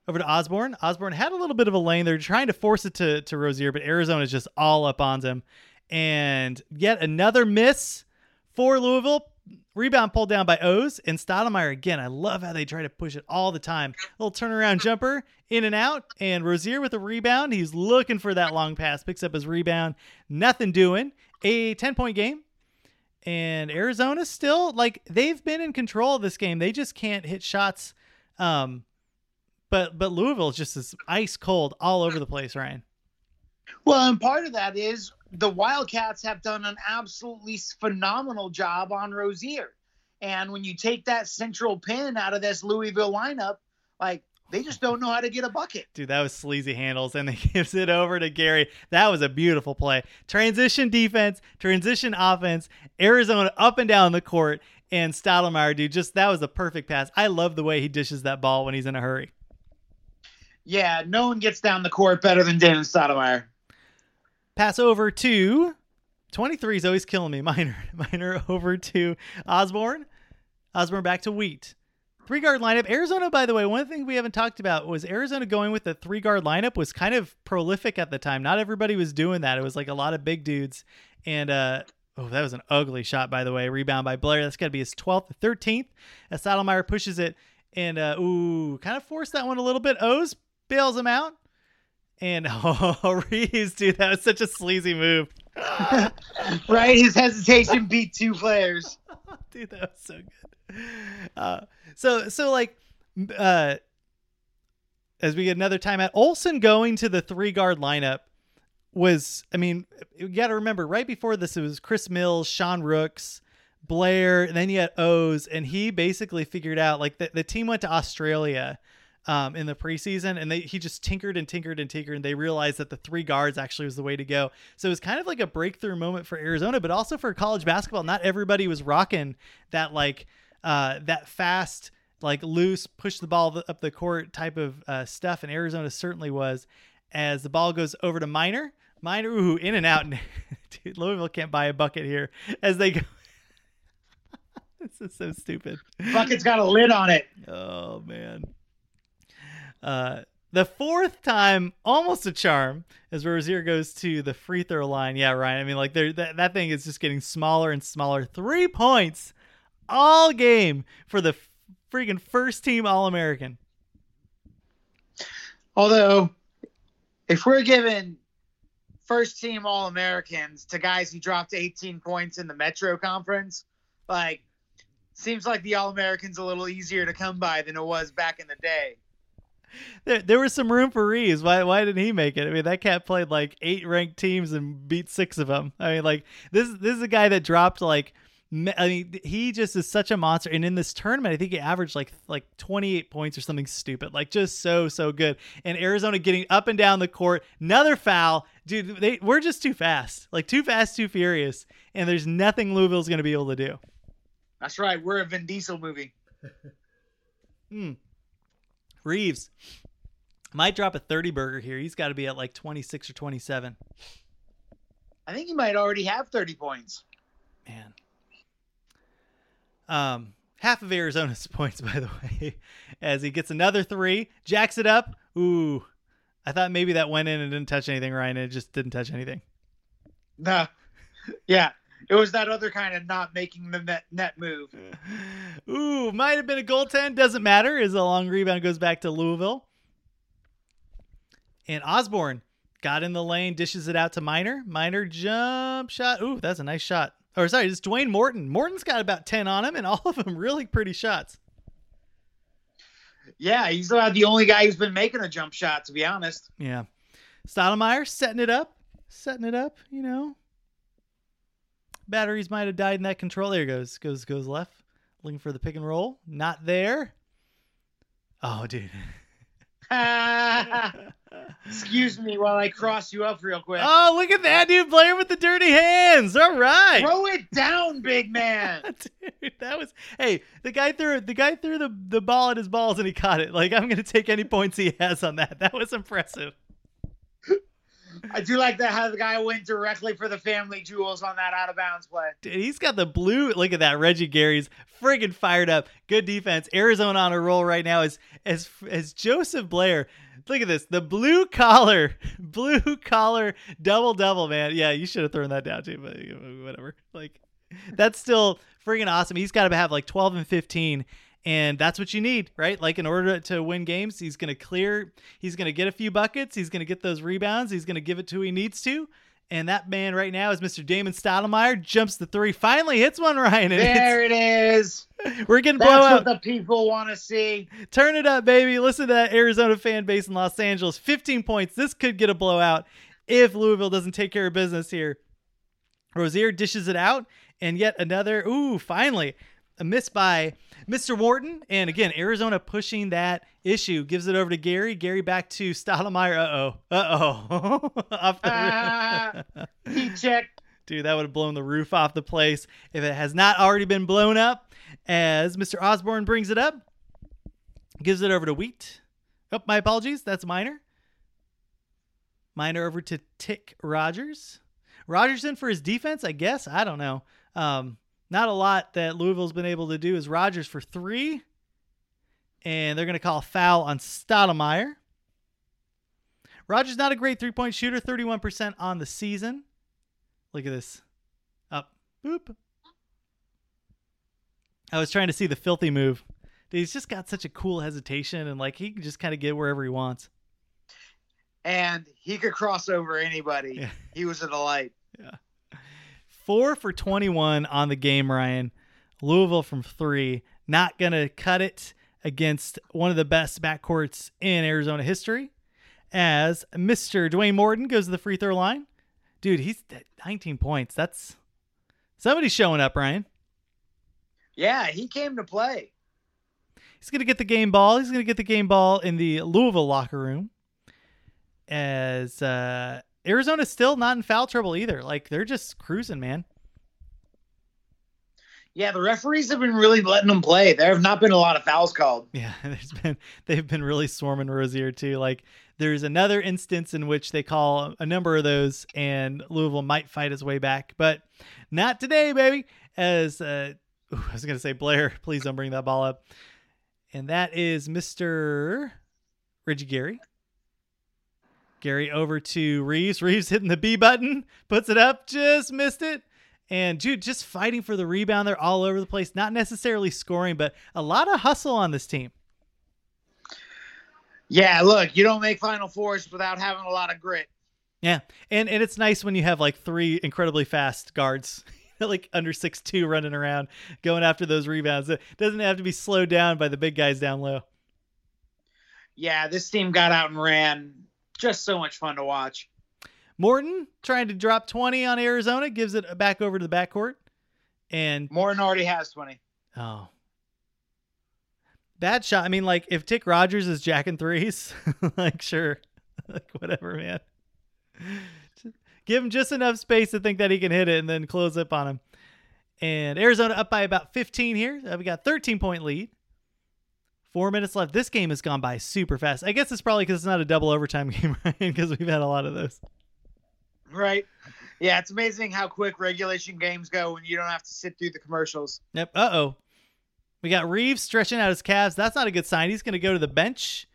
Speaker 1: over to Osborne. Osborne had a little bit of a lane. They're trying to force it to to Rozier, but Arizona's just all up on them. And yet another miss for Louisville. Rebound pulled down by Owes and Stoudamire again. I love how they try to push it all the time. Little turnaround jumper in and out, and Rozier with a rebound. He's looking for that long pass, picks up his rebound. Nothing doing. A 10 point game. And Arizona still like they've been in control of this game. They just can't hit shots. Um, but but Louisville's just as ice cold all over the place, Ryan.
Speaker 2: Well, and part of that is the Wildcats have done an absolutely phenomenal job on Rozier. And when you take that central pin out of this Louisville lineup, like they just don't know how to get a bucket.
Speaker 1: Dude, that was sleazy handles, and [laughs] he gives it over to Geary. That was a beautiful play. Transition defense, transition offense, Arizona up and down the court, and Stoudamire, dude, just that was a perfect pass. I love the way he dishes that ball when he's in a hurry.
Speaker 2: Yeah, no one gets down the court better than Damon Stoudamire.
Speaker 1: Pass over to 23 is always killing me. [laughs] Minor, minor over to Osborne. Osborne back to Wheat. Three guard lineup. Arizona, by the way, one thing we haven't talked about was Arizona going with the three guard lineup was kind of prolific at the time. Not everybody was doing that. It was like a lot of big dudes. And uh oh, that was an ugly shot, by the way. Rebound by Blair. That's got to be his 12th, 13th. As Stoudamire pushes it and uh ooh, kind of forced that one a little bit. Owes bails him out. And [laughs] oh, Reeves, dude, that was such a sleazy move. [laughs]
Speaker 2: right? His hesitation beat two players. [laughs]
Speaker 1: dude that was so good uh so so like uh as we get another timeout olson going to the three guard lineup was i mean you got to remember right before this it was chris mills sean rooks blair and then you had owes and he basically figured out like the, the team went to australia um, in the preseason, and they he just tinkered and tinkered and tinkered, and they realized that the three guards actually was the way to go. So it was kind of like a breakthrough moment for Arizona, but also for college basketball. Not everybody was rocking that like uh, that fast, like loose, push the ball up the court type of uh, stuff, and Arizona certainly was. As the ball goes over to Minor, Minor, ooh, in and out. [laughs] Dude, Louisville can't buy a bucket here as they go. [laughs] this is so stupid.
Speaker 2: Bucket's got a lid on it.
Speaker 1: Oh man. Uh, the fourth time, almost a charm, as Rozier goes to the free throw line. Yeah, Ryan. I mean, like that that thing is just getting smaller and smaller. Three points all game for the freaking first team All American.
Speaker 2: Although, if we're giving first team All Americans to guys who dropped 18 points in the Metro Conference, like, seems like the All Americans a little easier to come by than it was back in the day.
Speaker 1: There, there was some room for Reeves. Why, why didn't he make it? I mean, that cat played like eight ranked teams and beat six of them. I mean, like this, this is a guy that dropped like I mean, he just is such a monster. And in this tournament, I think he averaged like like 28 points or something stupid. Like just so so good. And Arizona getting up and down the court, another foul, dude. They we're just too fast, like too fast, too furious. And there's nothing Louisville's going to be able to do.
Speaker 2: That's right. We're a Vin Diesel movie.
Speaker 1: hmm. Reeves might drop a 30 burger here. He's got to be at like 26 or 27.
Speaker 2: I think he might already have 30 points.
Speaker 1: Man. Um, half of Arizona's [laughs] points, by the way, as he gets another three, jacks it up. Ooh, I thought maybe that went in and didn't touch anything, Ryan. It just didn't touch anything.
Speaker 2: No. Yeah, it was that other kind of not making the net, net move. [laughs]
Speaker 1: Ooh, might have been a goaltend. Doesn't matter. Is a long rebound goes back to Louisville. And Osborne got in the lane, dishes it out to Minor. Minor jump shot. Ooh, that's a nice shot. Or sorry, it's Dwayne Morton. Morton's got about 10 on him, and all of them really pretty shots.
Speaker 2: Yeah, he's about the only guy who's been making a jump shot, to be honest.
Speaker 1: Yeah. Stoudamire setting it up. Setting it up, you know. Batteries might have died in that control. There goes. Goes goes left. Looking for the pick and roll. Not there. Oh, dude. [laughs]
Speaker 2: Excuse me while I cross you up real quick.
Speaker 1: Oh, look at that dude playing with the dirty hands. All right.
Speaker 2: Throw it down, big man. [laughs]
Speaker 1: dude, that was hey, the guy threw the guy threw the, the ball at his balls and he caught it. Like I'm gonna take any points he has on that. That was impressive.
Speaker 2: I do like that how the guy went directly for the family jewels on that out of bounds play.
Speaker 1: Dude, he's got the blue. Look at that. Reggie Geary's friggin' fired up. Good defense. Arizona on a roll right now as as as Joseph Blair. Look at this. The blue collar, [laughs] blue collar double double, man. Yeah, you should have thrown that down too, but whatever. Like that's still friggin' awesome. He's got to have like 12 and 15 and that's what you need, right? Like in order to win games, he's going to clear, he's going to get a few buckets, he's going to get those rebounds, he's going to give it to who he needs to. And that man right now is Mr. Damon Stoudamire. Jumps the three, finally hits one, [laughs] Ryan.
Speaker 2: there it is.
Speaker 1: We're getting
Speaker 2: That's
Speaker 1: blowout.
Speaker 2: what the people want to see.
Speaker 1: Turn it up, baby. Listen to that Arizona fan base in Los Angeles. 15 points. This could get a blowout if Louisville doesn't take care of business here. Rozier dishes it out, and yet another. Ooh, finally a miss by Mr. Morton. And again, Arizona pushing that issue gives it over to Geary. Geary back to Stoudamire. Uh oh. Uh oh. [laughs] off the
Speaker 2: uh, heat check.
Speaker 1: Dude, that would have blown the roof off the place if it has not already been blown up. As Mr. Osborne brings it up, gives it over to Wheat. Oh, my apologies. That's Minor. Minor over to Tick Rogers. Rogers in for his defense, I guess. I don't know. Um, not a lot that Louisville's been able to do is Rogers for three. And they're going to call a foul on Stoudamire. Rogers not a great three point shooter, 31% on the season. Look at this. Up. Boop. I was trying to see the filthy move. He's just got such a cool hesitation and like he can just kind of get wherever he wants.
Speaker 2: And he could cross over anybody. Yeah. He was a delight.
Speaker 1: Yeah. Four for 21 on the game, Ryan. Louisville from three. Not going to cut it against one of the best backcourts in Arizona history. As Mr. Dwayne Morton goes to the free throw line. Dude, he's 19 points. That's somebody's showing up, Ryan.
Speaker 2: Yeah, he came to play.
Speaker 1: He's going to get the game ball. He's going to get the game ball in the Louisville locker room. As uh, Arizona's still not in foul trouble either. Like they're just cruising, man.
Speaker 2: Yeah, the referees have been really letting them play. There have not been a lot of fouls called.
Speaker 1: Yeah, [laughs] there's been they've been really swarming Rozier too. Like there's another instance in which they call a number of those, and Louisville might fight his way back, but not today, baby. As uh, ooh, I was gonna say, Blair, please don't bring that ball up. And that is Mr. Reggie Geary. Geary over to Reeves. Reeves hitting the B button, puts it up, just missed it. And dude, just fighting for the rebound. They're all over the place. Not necessarily scoring, but a lot of hustle on this team.
Speaker 2: Yeah, look, you don't make Final Fours without having a lot of grit.
Speaker 1: Yeah, and and it's nice when you have like three incredibly fast guards, [laughs] like under six two, running around going after those rebounds. It doesn't have to be slowed down by the big guys down low.
Speaker 2: Yeah, this team got out and ran. Just so much fun to watch.
Speaker 1: Morton trying to drop 20 on Arizona, gives it back over to the backcourt. And
Speaker 2: Morton already has 20.
Speaker 1: Oh. Bad shot. I mean, like, if Tick Rogers is jacking threes, [laughs] like, sure. [laughs] like, whatever, man. Give him just enough space to think that he can hit it and then close up on him. And Arizona up by about 15 here. Uh, we got 13 point lead. Four minutes left. This game has gone by super fast. I guess it's probably because it's not a double overtime [laughs] game, right? Because we've had a lot of those.
Speaker 2: Right. Yeah, it's amazing how quick regulation games go when you don't have to sit through the commercials.
Speaker 1: Yep. Uh oh. We got Reeves stretching out his calves. That's not a good sign. He's going to go to the bench,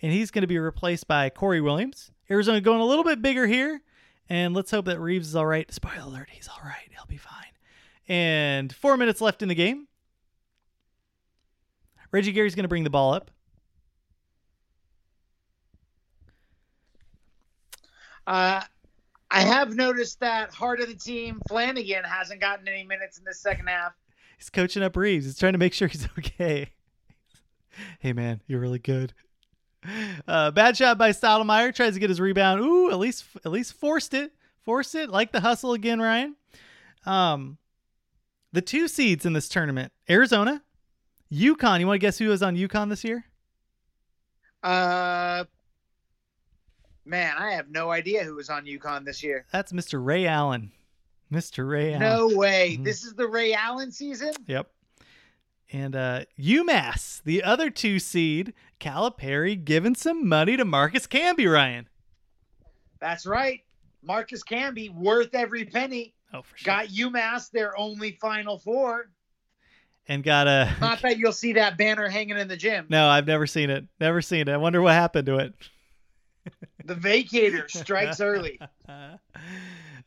Speaker 1: and he's going to be replaced by Corey Williams. Arizona going a little bit bigger here, and let's hope that Reeves is all right. Spoiler alert, he's all right. He'll be fine. And four minutes left in the game. Reggie Geary's going to bring the ball up.
Speaker 2: Uh, I have noticed that heart of the team, Flanagan, hasn't gotten any minutes in the second half.
Speaker 1: He's coaching up Reeves. He's trying to make sure he's [laughs] okay. hey man, you're really good. Uh, bad shot by Stoudamire. Tries to get his rebound. Ooh, at least at least forced it. Forced it. Like the hustle again, Ryan. Um, the two seeds in this tournament: Arizona, UConn. You want to guess who was on UConn this year?
Speaker 2: Uh, man, I have no idea who was on UConn this year.
Speaker 1: That's Mr. Ray Allen. Mr. Ray Allen.
Speaker 2: No way.
Speaker 1: Mhm.
Speaker 2: This is the Ray Allen season?
Speaker 1: Yep. And uh, UMass, the other two seed, Calipari giving some money to Marcus Camby, Ryan.
Speaker 2: That's right. Marcus Camby, worth every penny,
Speaker 1: Oh, for sure.
Speaker 2: got UMass their only Final Four.
Speaker 1: And got a.
Speaker 2: Not that you'll see that banner hanging in the gym.
Speaker 1: no, I've never seen it. Never seen it. I wonder what happened to it.
Speaker 2: The vacator [laughs] strikes early.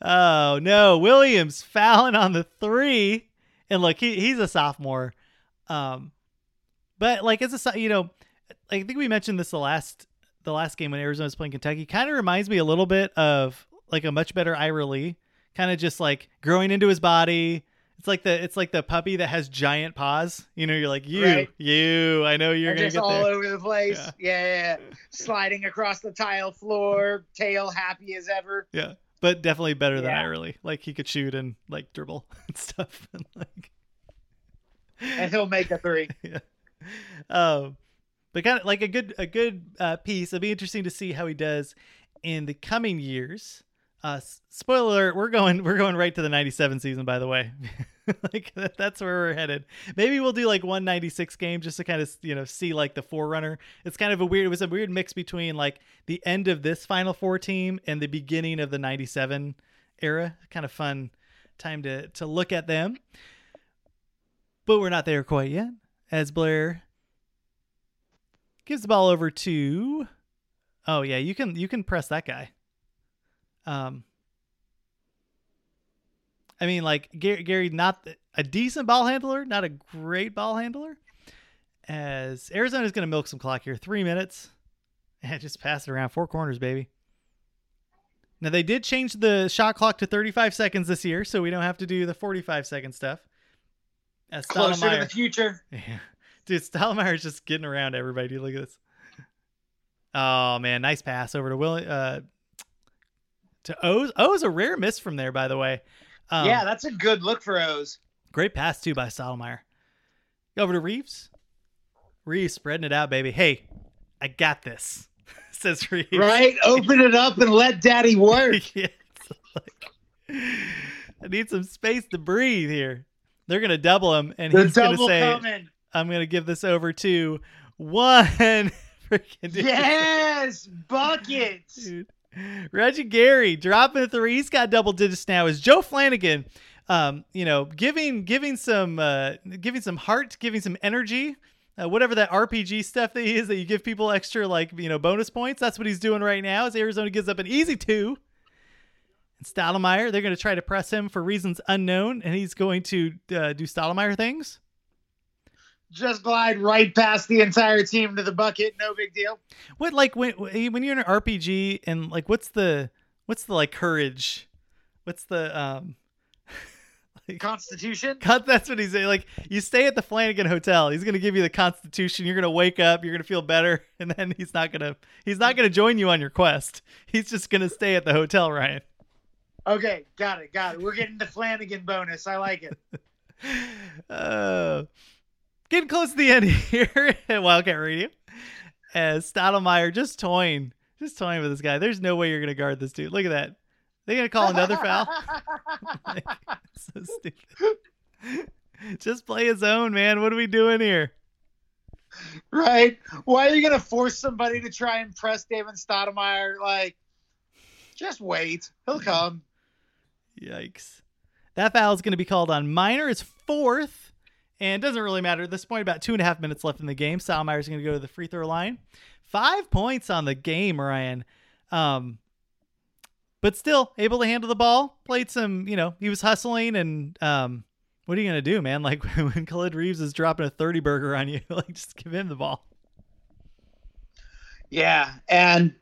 Speaker 1: oh no, Williams fouling on the three, and look, he he's a sophomore, um, but like as a you know, I think we mentioned this the last the last game when Arizona was playing Kentucky. Kind of reminds me a little bit of like a much better Ira Lee, kind of just like growing into his body. It's like the it's like the puppy that has giant paws. You know, you're like you,
Speaker 2: Right.
Speaker 1: you. I know you're gonna
Speaker 2: just
Speaker 1: get
Speaker 2: all
Speaker 1: there.
Speaker 2: over the place.
Speaker 1: Yeah.
Speaker 2: Yeah. yeah, yeah. Sliding across the tile floor, tail happy as ever.
Speaker 1: Yeah, but definitely better than
Speaker 2: Yeah.
Speaker 1: Ira Lee. Like he could shoot and like dribble [laughs] and stuff. [laughs] And like
Speaker 2: And he'll make a three. [laughs]
Speaker 1: yeah. Um, but kind of like a good a good uh, piece. It'll be interesting to see how he does in the coming years. Uh, spoiler alert: we're going we're going right to the '97 season. By the way, [laughs] like that's where we're headed. Maybe we'll do like 196 game just to kind of you know see like the forerunner. It's kind of a weird. It was a weird mix between like the end of this Final Four team and the beginning of the '97 era. Kind of fun time to to look at them. But we're not there quite yet. As Blair gives the ball over to Oh yeah, you can you can press that guy. Um I mean like Geary, Geary not a decent ball handler, not a great ball handler. As Arizona's going to milk some clock here. 3 minutes. [laughs] And just pass it around four corners, baby. Now they did change the shot clock to 35 seconds this year, so we don't have to do the 45 second stuff. As
Speaker 2: Closer to the [laughs] future.
Speaker 1: yeah. Dude, Stoudamire's just getting around everybody. Dude, look at this. Oh man, nice pass over to Will uh to Owes. Owes a rare miss from there, by the way. Um,
Speaker 2: yeah, that's a good look for Owes.
Speaker 1: great pass too by Stoudamire. Over to Reeves. Reeves spreading it out, baby. Hey, I got this. [laughs] Says Reeves.
Speaker 2: Right? Open it up and let daddy work. [laughs]
Speaker 1: Yeah, like, I need some space to breathe here. They're gonna double him, and
Speaker 2: The
Speaker 1: he's gonna say,
Speaker 2: coming.
Speaker 1: I'm gonna give this over to one [laughs] freaking dude.
Speaker 2: Yes, buckets.
Speaker 1: Dude. Reggie Geary dropping a three. He's got double digits now. Is Joe Flanagan, um, you know, giving giving some uh, giving some heart, giving some energy, uh, whatever that RPG stuff that he is that you give people extra like you know bonus points. That's what he's doing right now. As Arizona gives up an easy two. And Stoudamire, they're going to try to press him for reasons unknown, and he's going to uh, do Stoudamire things.
Speaker 2: Just glide right past the entire team to the bucket. No big deal.
Speaker 1: What like when when you're in an RPG and like what's the what's the like courage? What's the um [laughs]
Speaker 2: like, Constitution? [laughs]
Speaker 1: That's what he's saying. Like you stay at the Flanagan Hotel. He's gonna give you the Constitution. You're gonna wake up. You're gonna feel better, [laughs] and then he's not gonna he's not gonna join you on your quest. He's just gonna stay at the hotel, Ryan.
Speaker 2: Okay, got it, got it. We're getting the Flanagan bonus. I like it.
Speaker 1: uh, getting close to the end [laughs] here at Wildcat Radio. As Stoudamire just toying, just toying with this guy. There's no way you're gonna guard this dude. Look at that. They gonna call another foul? [laughs] [laughs] so stupid. Just play his own, man. What are we doing here?
Speaker 2: Right? Why are you gonna force somebody to try and press David Stoudamire? Like, just wait. He'll come.
Speaker 1: Yikes. That foul is going to be called on Minor. It's fourth, and it doesn't really matter at this point. About two and a half minutes left in the game. Stoudamire's going to go to the free throw line. Five points on the game, Ryan. Um, but still able to handle the ball. Played some, you know, he was hustling and um, what are you gonna do, man? [laughs] Like when Khalid Reeves is dropping a thirty burger on you, [laughs] like just give him the ball.
Speaker 2: Yeah, and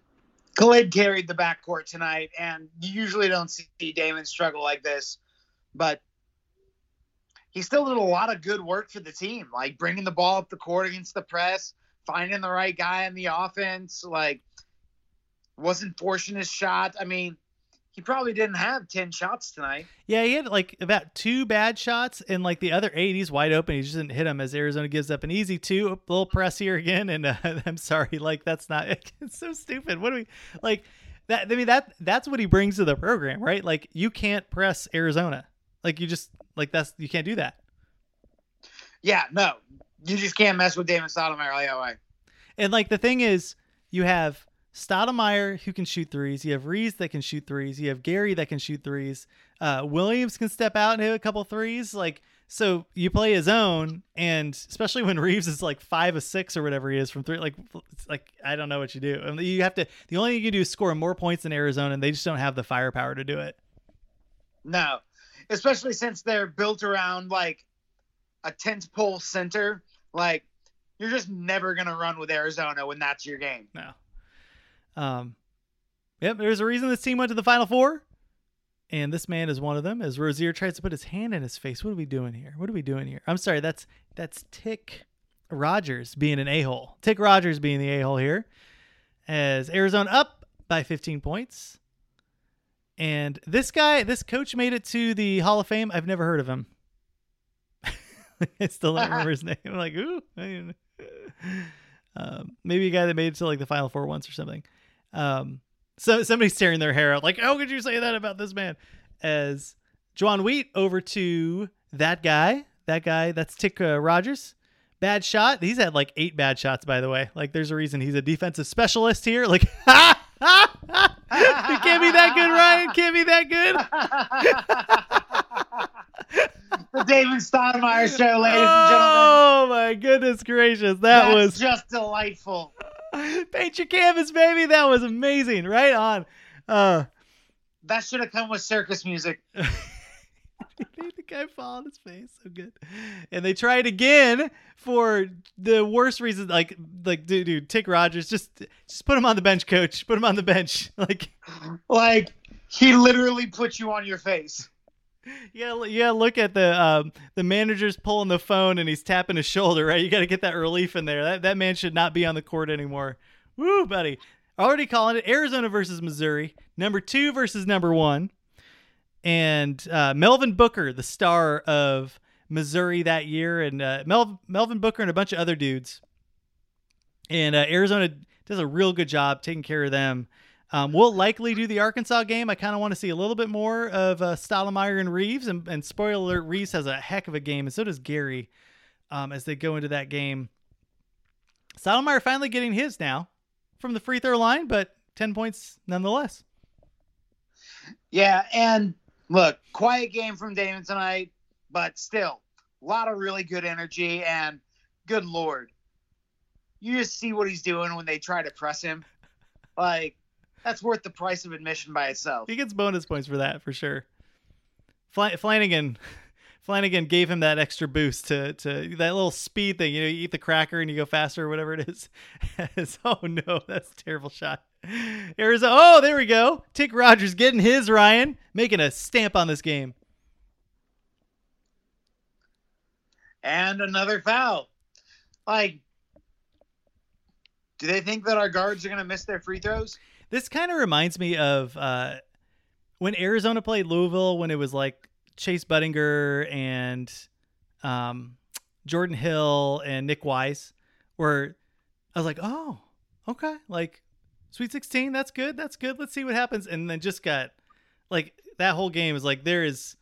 Speaker 2: Khalid carried the backcourt tonight, and you usually don't see Damon struggle like this, but he still did a lot of good work for the team, like bringing the ball up the court against the press, finding the right guy in the offense, like wasn't forcing his shot. I mean, he probably didn't have 10 shots tonight.
Speaker 1: Yeah, he had like about two bad shots, and like the other eight, he's wide open. He just didn't hit him as Arizona gives up an easy two. A little press here again, and uh, [laughs] I'm sorry, like that's not. [laughs] It's so stupid. What do we like? That I mean that that's what he brings to the program, right? Like you can't press Arizona. Like you just like that's you can't do that.
Speaker 2: Yeah, no, you just can't mess with Damon Stoudamire that way.
Speaker 1: And like the thing is, you have Stoudamire who can shoot threes. You have Reeves that can shoot threes. You have Geary that can shoot threes. Uh, Williams can step out and hit a couple threes. Like so, you play his own, and especially when [laughs] Reeves is like five or six or whatever he is from three. Like, like I don't know what you do. I mean, you have to. The only thing you can do is score more points than Arizona, and they just don't have the firepower to do it.
Speaker 2: No, especially since they're built around like a tent pole center. Like you're just never gonna run with Arizona when that's your game.
Speaker 1: No. Um, yep, there's a reason this team went to the Final Four, and this man is one of them. As Rozier tries to put his hand in his face, what are we doing here? What are we doing here? I'm sorry, that's that's Tick Rogers being an a hole. Tick Rogers being the a hole here, as Arizona up by 15 points. And this guy, this coach made it to the Hall of Fame. I've never heard of him. [laughs] I still don't remember his name. [laughs] I'm like, ooh. Um, maybe a guy that made it to like the Final Four once or something. Um, so somebody's tearing their hair out, like, how could you say that about this man? As Juwan Wheat over to that guy, that guy, that's Tick uh, Rogers. Bad shot. He's had like eight bad shots, by the way. Like, there's a reason he's a defensive specialist here. Like, [laughs] ha! it can't be that good, Ryan. Can't be that
Speaker 2: good. [laughs] the David Stoudamire show, ladies and gentlemen.
Speaker 1: Oh my goodness gracious, that
Speaker 2: That's
Speaker 1: was
Speaker 2: just delightful.
Speaker 1: Paint your canvas, baby. That was amazing. Right on. Uh,
Speaker 2: that should have come with circus music. [laughs]
Speaker 1: made the guy fall on his face. So good. And they tried again for the worst reason. Like, like, dude, dude, Tick Rogers, just, just put him on the bench, coach. Put him on the bench. [laughs] Like,
Speaker 2: like he literally put you on your face.
Speaker 1: Yeah, yeah. Look at the um, the manager's pulling the phone and he's tapping his shoulder. Right, you got to get that relief in there. That that man should not be on the court anymore. Woo, buddy. Already calling it Arizona versus Missouri, number two versus number one, and uh, Melvin Booker, the star of Missouri that year, and uh, Mel- Melvin Booker and a bunch of other dudes. And uh, Arizona does a real good job taking care of them. Um, we'll likely do the Arkansas game. I kind of want to see a little bit more of uh, and Reeves. And, and spoiler alert, Reeves has a heck of a game, and so does Geary um, as they go into that game. Stoudamire finally getting his now from the free throw line, but 10 points nonetheless.
Speaker 2: Yeah, and look, quiet game from Damon tonight, but still, a lot of really good energy. And good Lord, you just see what he's doing when they try to press him. Like, that's worth the price of admission by itself.
Speaker 1: He gets bonus points for that for sure. Fl- Flanagan, [laughs] Flanagan gave him that extra boost to to that little speed thing. You know, you eat the cracker and you go faster or whatever it is. [laughs] oh no, that's a terrible shot. Arizona. Oh, there we go. Tick Rogers getting his Ryan, making a stamp on this game.
Speaker 2: And another foul. Like, do they think that our guards are going to miss their free throws?
Speaker 1: This kind of reminds me of uh, when Arizona played Louisville when it was like Chase Budinger and um, Jordan Hill and Nic Wise, where I was like, oh, okay, like Sweet 16, that's good, that's good. Let's see what happens. And then just got like that whole game is like there is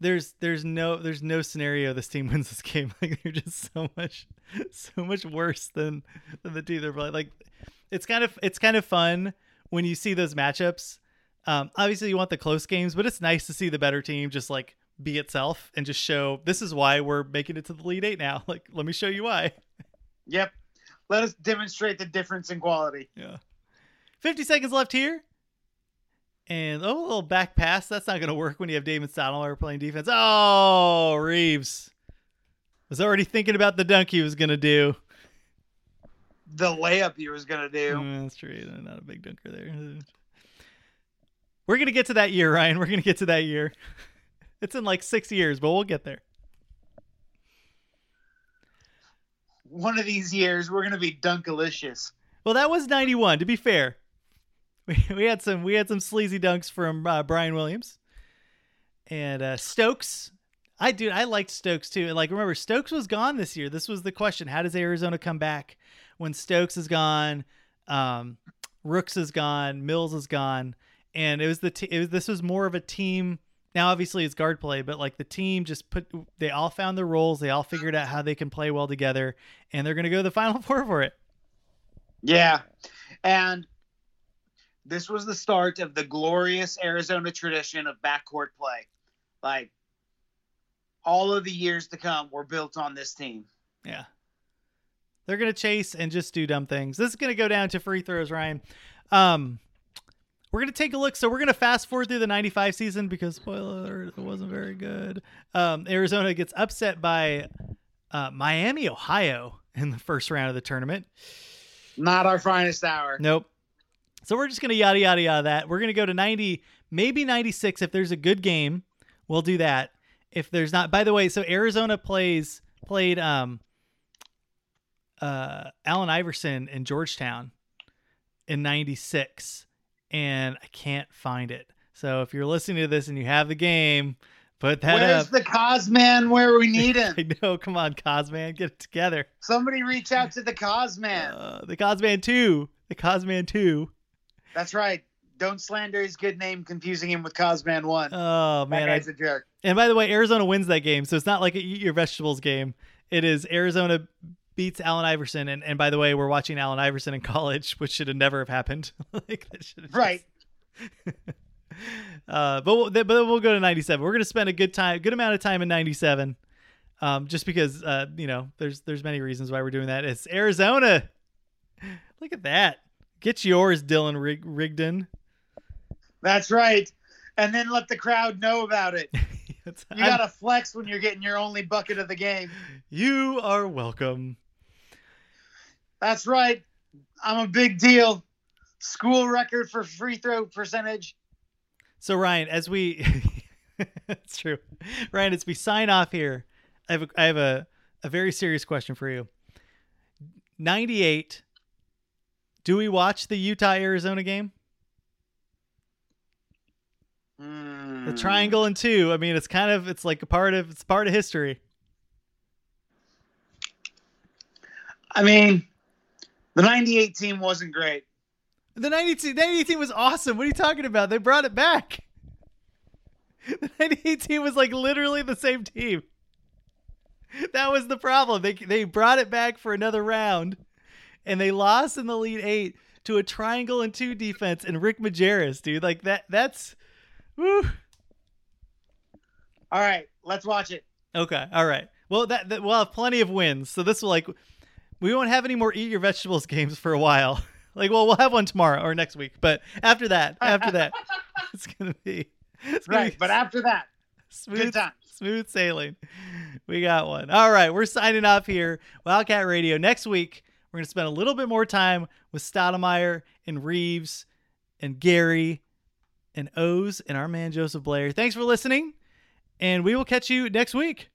Speaker 1: there's there's no there's no scenario this team [laughs] wins this game. [laughs] Like they're just so much so much worse than than the team they're playing. Like it's kind of it's kind of fun when you see those matchups. Um, obviously you want the close games, but it's nice to see the better team just like be itself and just show this is why we're making it to the Elite Eight now. [laughs] Like let me show you why.
Speaker 2: Yep. Let us demonstrate the difference in quality.
Speaker 1: Yeah. 50 seconds left here. And oh, a little back pass. That's not going to work when you have David Stoudamire playing defense. Oh, Reeves was already thinking about the dunk he was going to do.
Speaker 2: The layup he was going to do.
Speaker 1: Mm, that's true. Not a big dunker there. We're going to get to that year, Ryan. We're going to get to that year. [laughs] It's in like six years, but we'll get there.
Speaker 2: One of these years, we're going to be dunkalicious.
Speaker 1: Well, that was 91, to be fair. We, [laughs] we had some we had some sleazy dunks from uh, Brian Williams and uh, Stokes. I do I liked Stokes too. And like remember Stokes was gone this year. This was the question: How does Arizona come back when Stokes is gone? Um, Rooks is gone. Mills is gone. And it was the t- it was this was more of a team. Now obviously it's guard play, but like the team just put they all found their roles. They all figured out how they can play well together, and they're going to go to the [laughs] final four for it.
Speaker 2: Yeah, and this was the start of the glorious Arizona tradition of backcourt play. Like all of the years to come were built on this team.
Speaker 1: Yeah. They're going to chase and just do dumb things. This is going to go down to free throws, Ryan. Um, we're going to take a look. So we're going to fast forward through the 95 season because, spoiler it wasn't very good. Um, Arizona gets upset by uh, Miami, Ohio in the first round of the tournament.
Speaker 2: Not our finest hour.
Speaker 1: Nope. So we're just gonna yada yada yada that. We're gonna go to ninety, maybe ninety six if there's a good game. We'll do that. If there's not, by the way, so Arizona plays played um uh Allen Iverson in Georgetown in ninety six, and I can't find it. So if you're listening to this and you have the game, put that
Speaker 2: Where's
Speaker 1: up.
Speaker 2: the Cosman where we need him? [laughs]
Speaker 1: I know. Come on, Cosman, get it together.
Speaker 2: Somebody reach out to the Cosman.
Speaker 1: Uh, the Cosman two. The Cosman two.
Speaker 2: That's right. Don't slander his good name, confusing him with Cosman One.
Speaker 1: Oh
Speaker 2: that
Speaker 1: man, I,
Speaker 2: guy's a jerk.
Speaker 1: And by the way, Arizona wins that game, so it's not like a eat your vegetables game. It is Arizona beats Allen Iverson, and, and by the way, we're watching Allen Iverson in college, [laughs] which should have never have happened. [laughs] like that should have
Speaker 2: Right. [laughs]
Speaker 1: uh, but we'll, but we'll go to '97. We're gonna spend a good time, good amount of time in '97, um, just because uh, you know there's there's many reasons why we're doing that. It's Arizona. Look at that. Get yours, Dylan Rig- Rigdon.
Speaker 2: That's right. And then let the crowd know about it. [laughs] You gotta flex when you're getting your only bucket of the game.
Speaker 1: you are welcome.
Speaker 2: That's right. I'm a big deal. School record for free throw percentage.
Speaker 1: So Ryan, as we, [laughs] That's true, Ryan, as we sign off here, I have a, I have a, a very serious question for you. Ninety eight. Do we watch the Utah Arizona game?
Speaker 2: Hmm.
Speaker 1: The triangle and two. I mean, it's kind of it's like a part of it's part of history.
Speaker 2: I mean, the 98 team wasn't great.
Speaker 1: The 92, 98 team was awesome. What are you talking about? They brought it back. The 98 team was like literally the same team. That was the problem. They they brought it back for another round, and they lost in the Elite Eight to a triangle and two defense and Rick Majerus, dude. Like that. That's. Woo.
Speaker 2: All right, let's watch it.
Speaker 1: Okay. All right. Well, that, that we'll have plenty of wins. So this will like we won't have any more eat your vegetables games for a while. [laughs] Like, well, we'll have one tomorrow or next week, but after that, after that, [laughs] it's gonna be it's gonna
Speaker 2: Right,
Speaker 1: be
Speaker 2: but after that,
Speaker 1: smooth,
Speaker 2: Good times.
Speaker 1: smooth sailing. We got one. All right, we're signing off here. Wildcat Radio. Next week, we're going to spend a little bit more time with Stoudamire and Reeves and Geary and Owes and our man Joseph Blair. Thanks for listening, and we will catch you next week.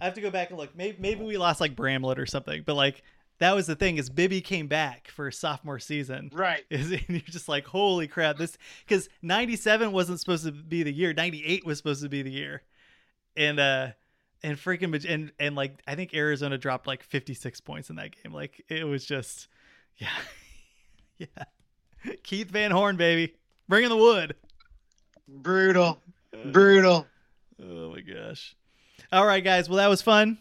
Speaker 1: I have to go back and look. Maybe, maybe we lost like Bramlett or something, but like that was the thing is Bibby came back for sophomore season.
Speaker 2: Right. [laughs]
Speaker 1: Is and you're just like, holy crap! This because '97 wasn't supposed to be the year. '98 was supposed to be the year, and uh, and freaking and and like I think Arizona dropped like 56 points in that game. Like it was just, [laughs] yeah, [laughs] yeah. Keith Van Horn, baby, bringing the wood.
Speaker 2: Brutal. Brutal.
Speaker 1: Oh my gosh! All right, guys. Well, that was fun.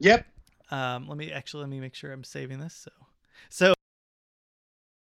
Speaker 2: Yep.
Speaker 1: Um, let me actually let me make sure I'm saving this. So, so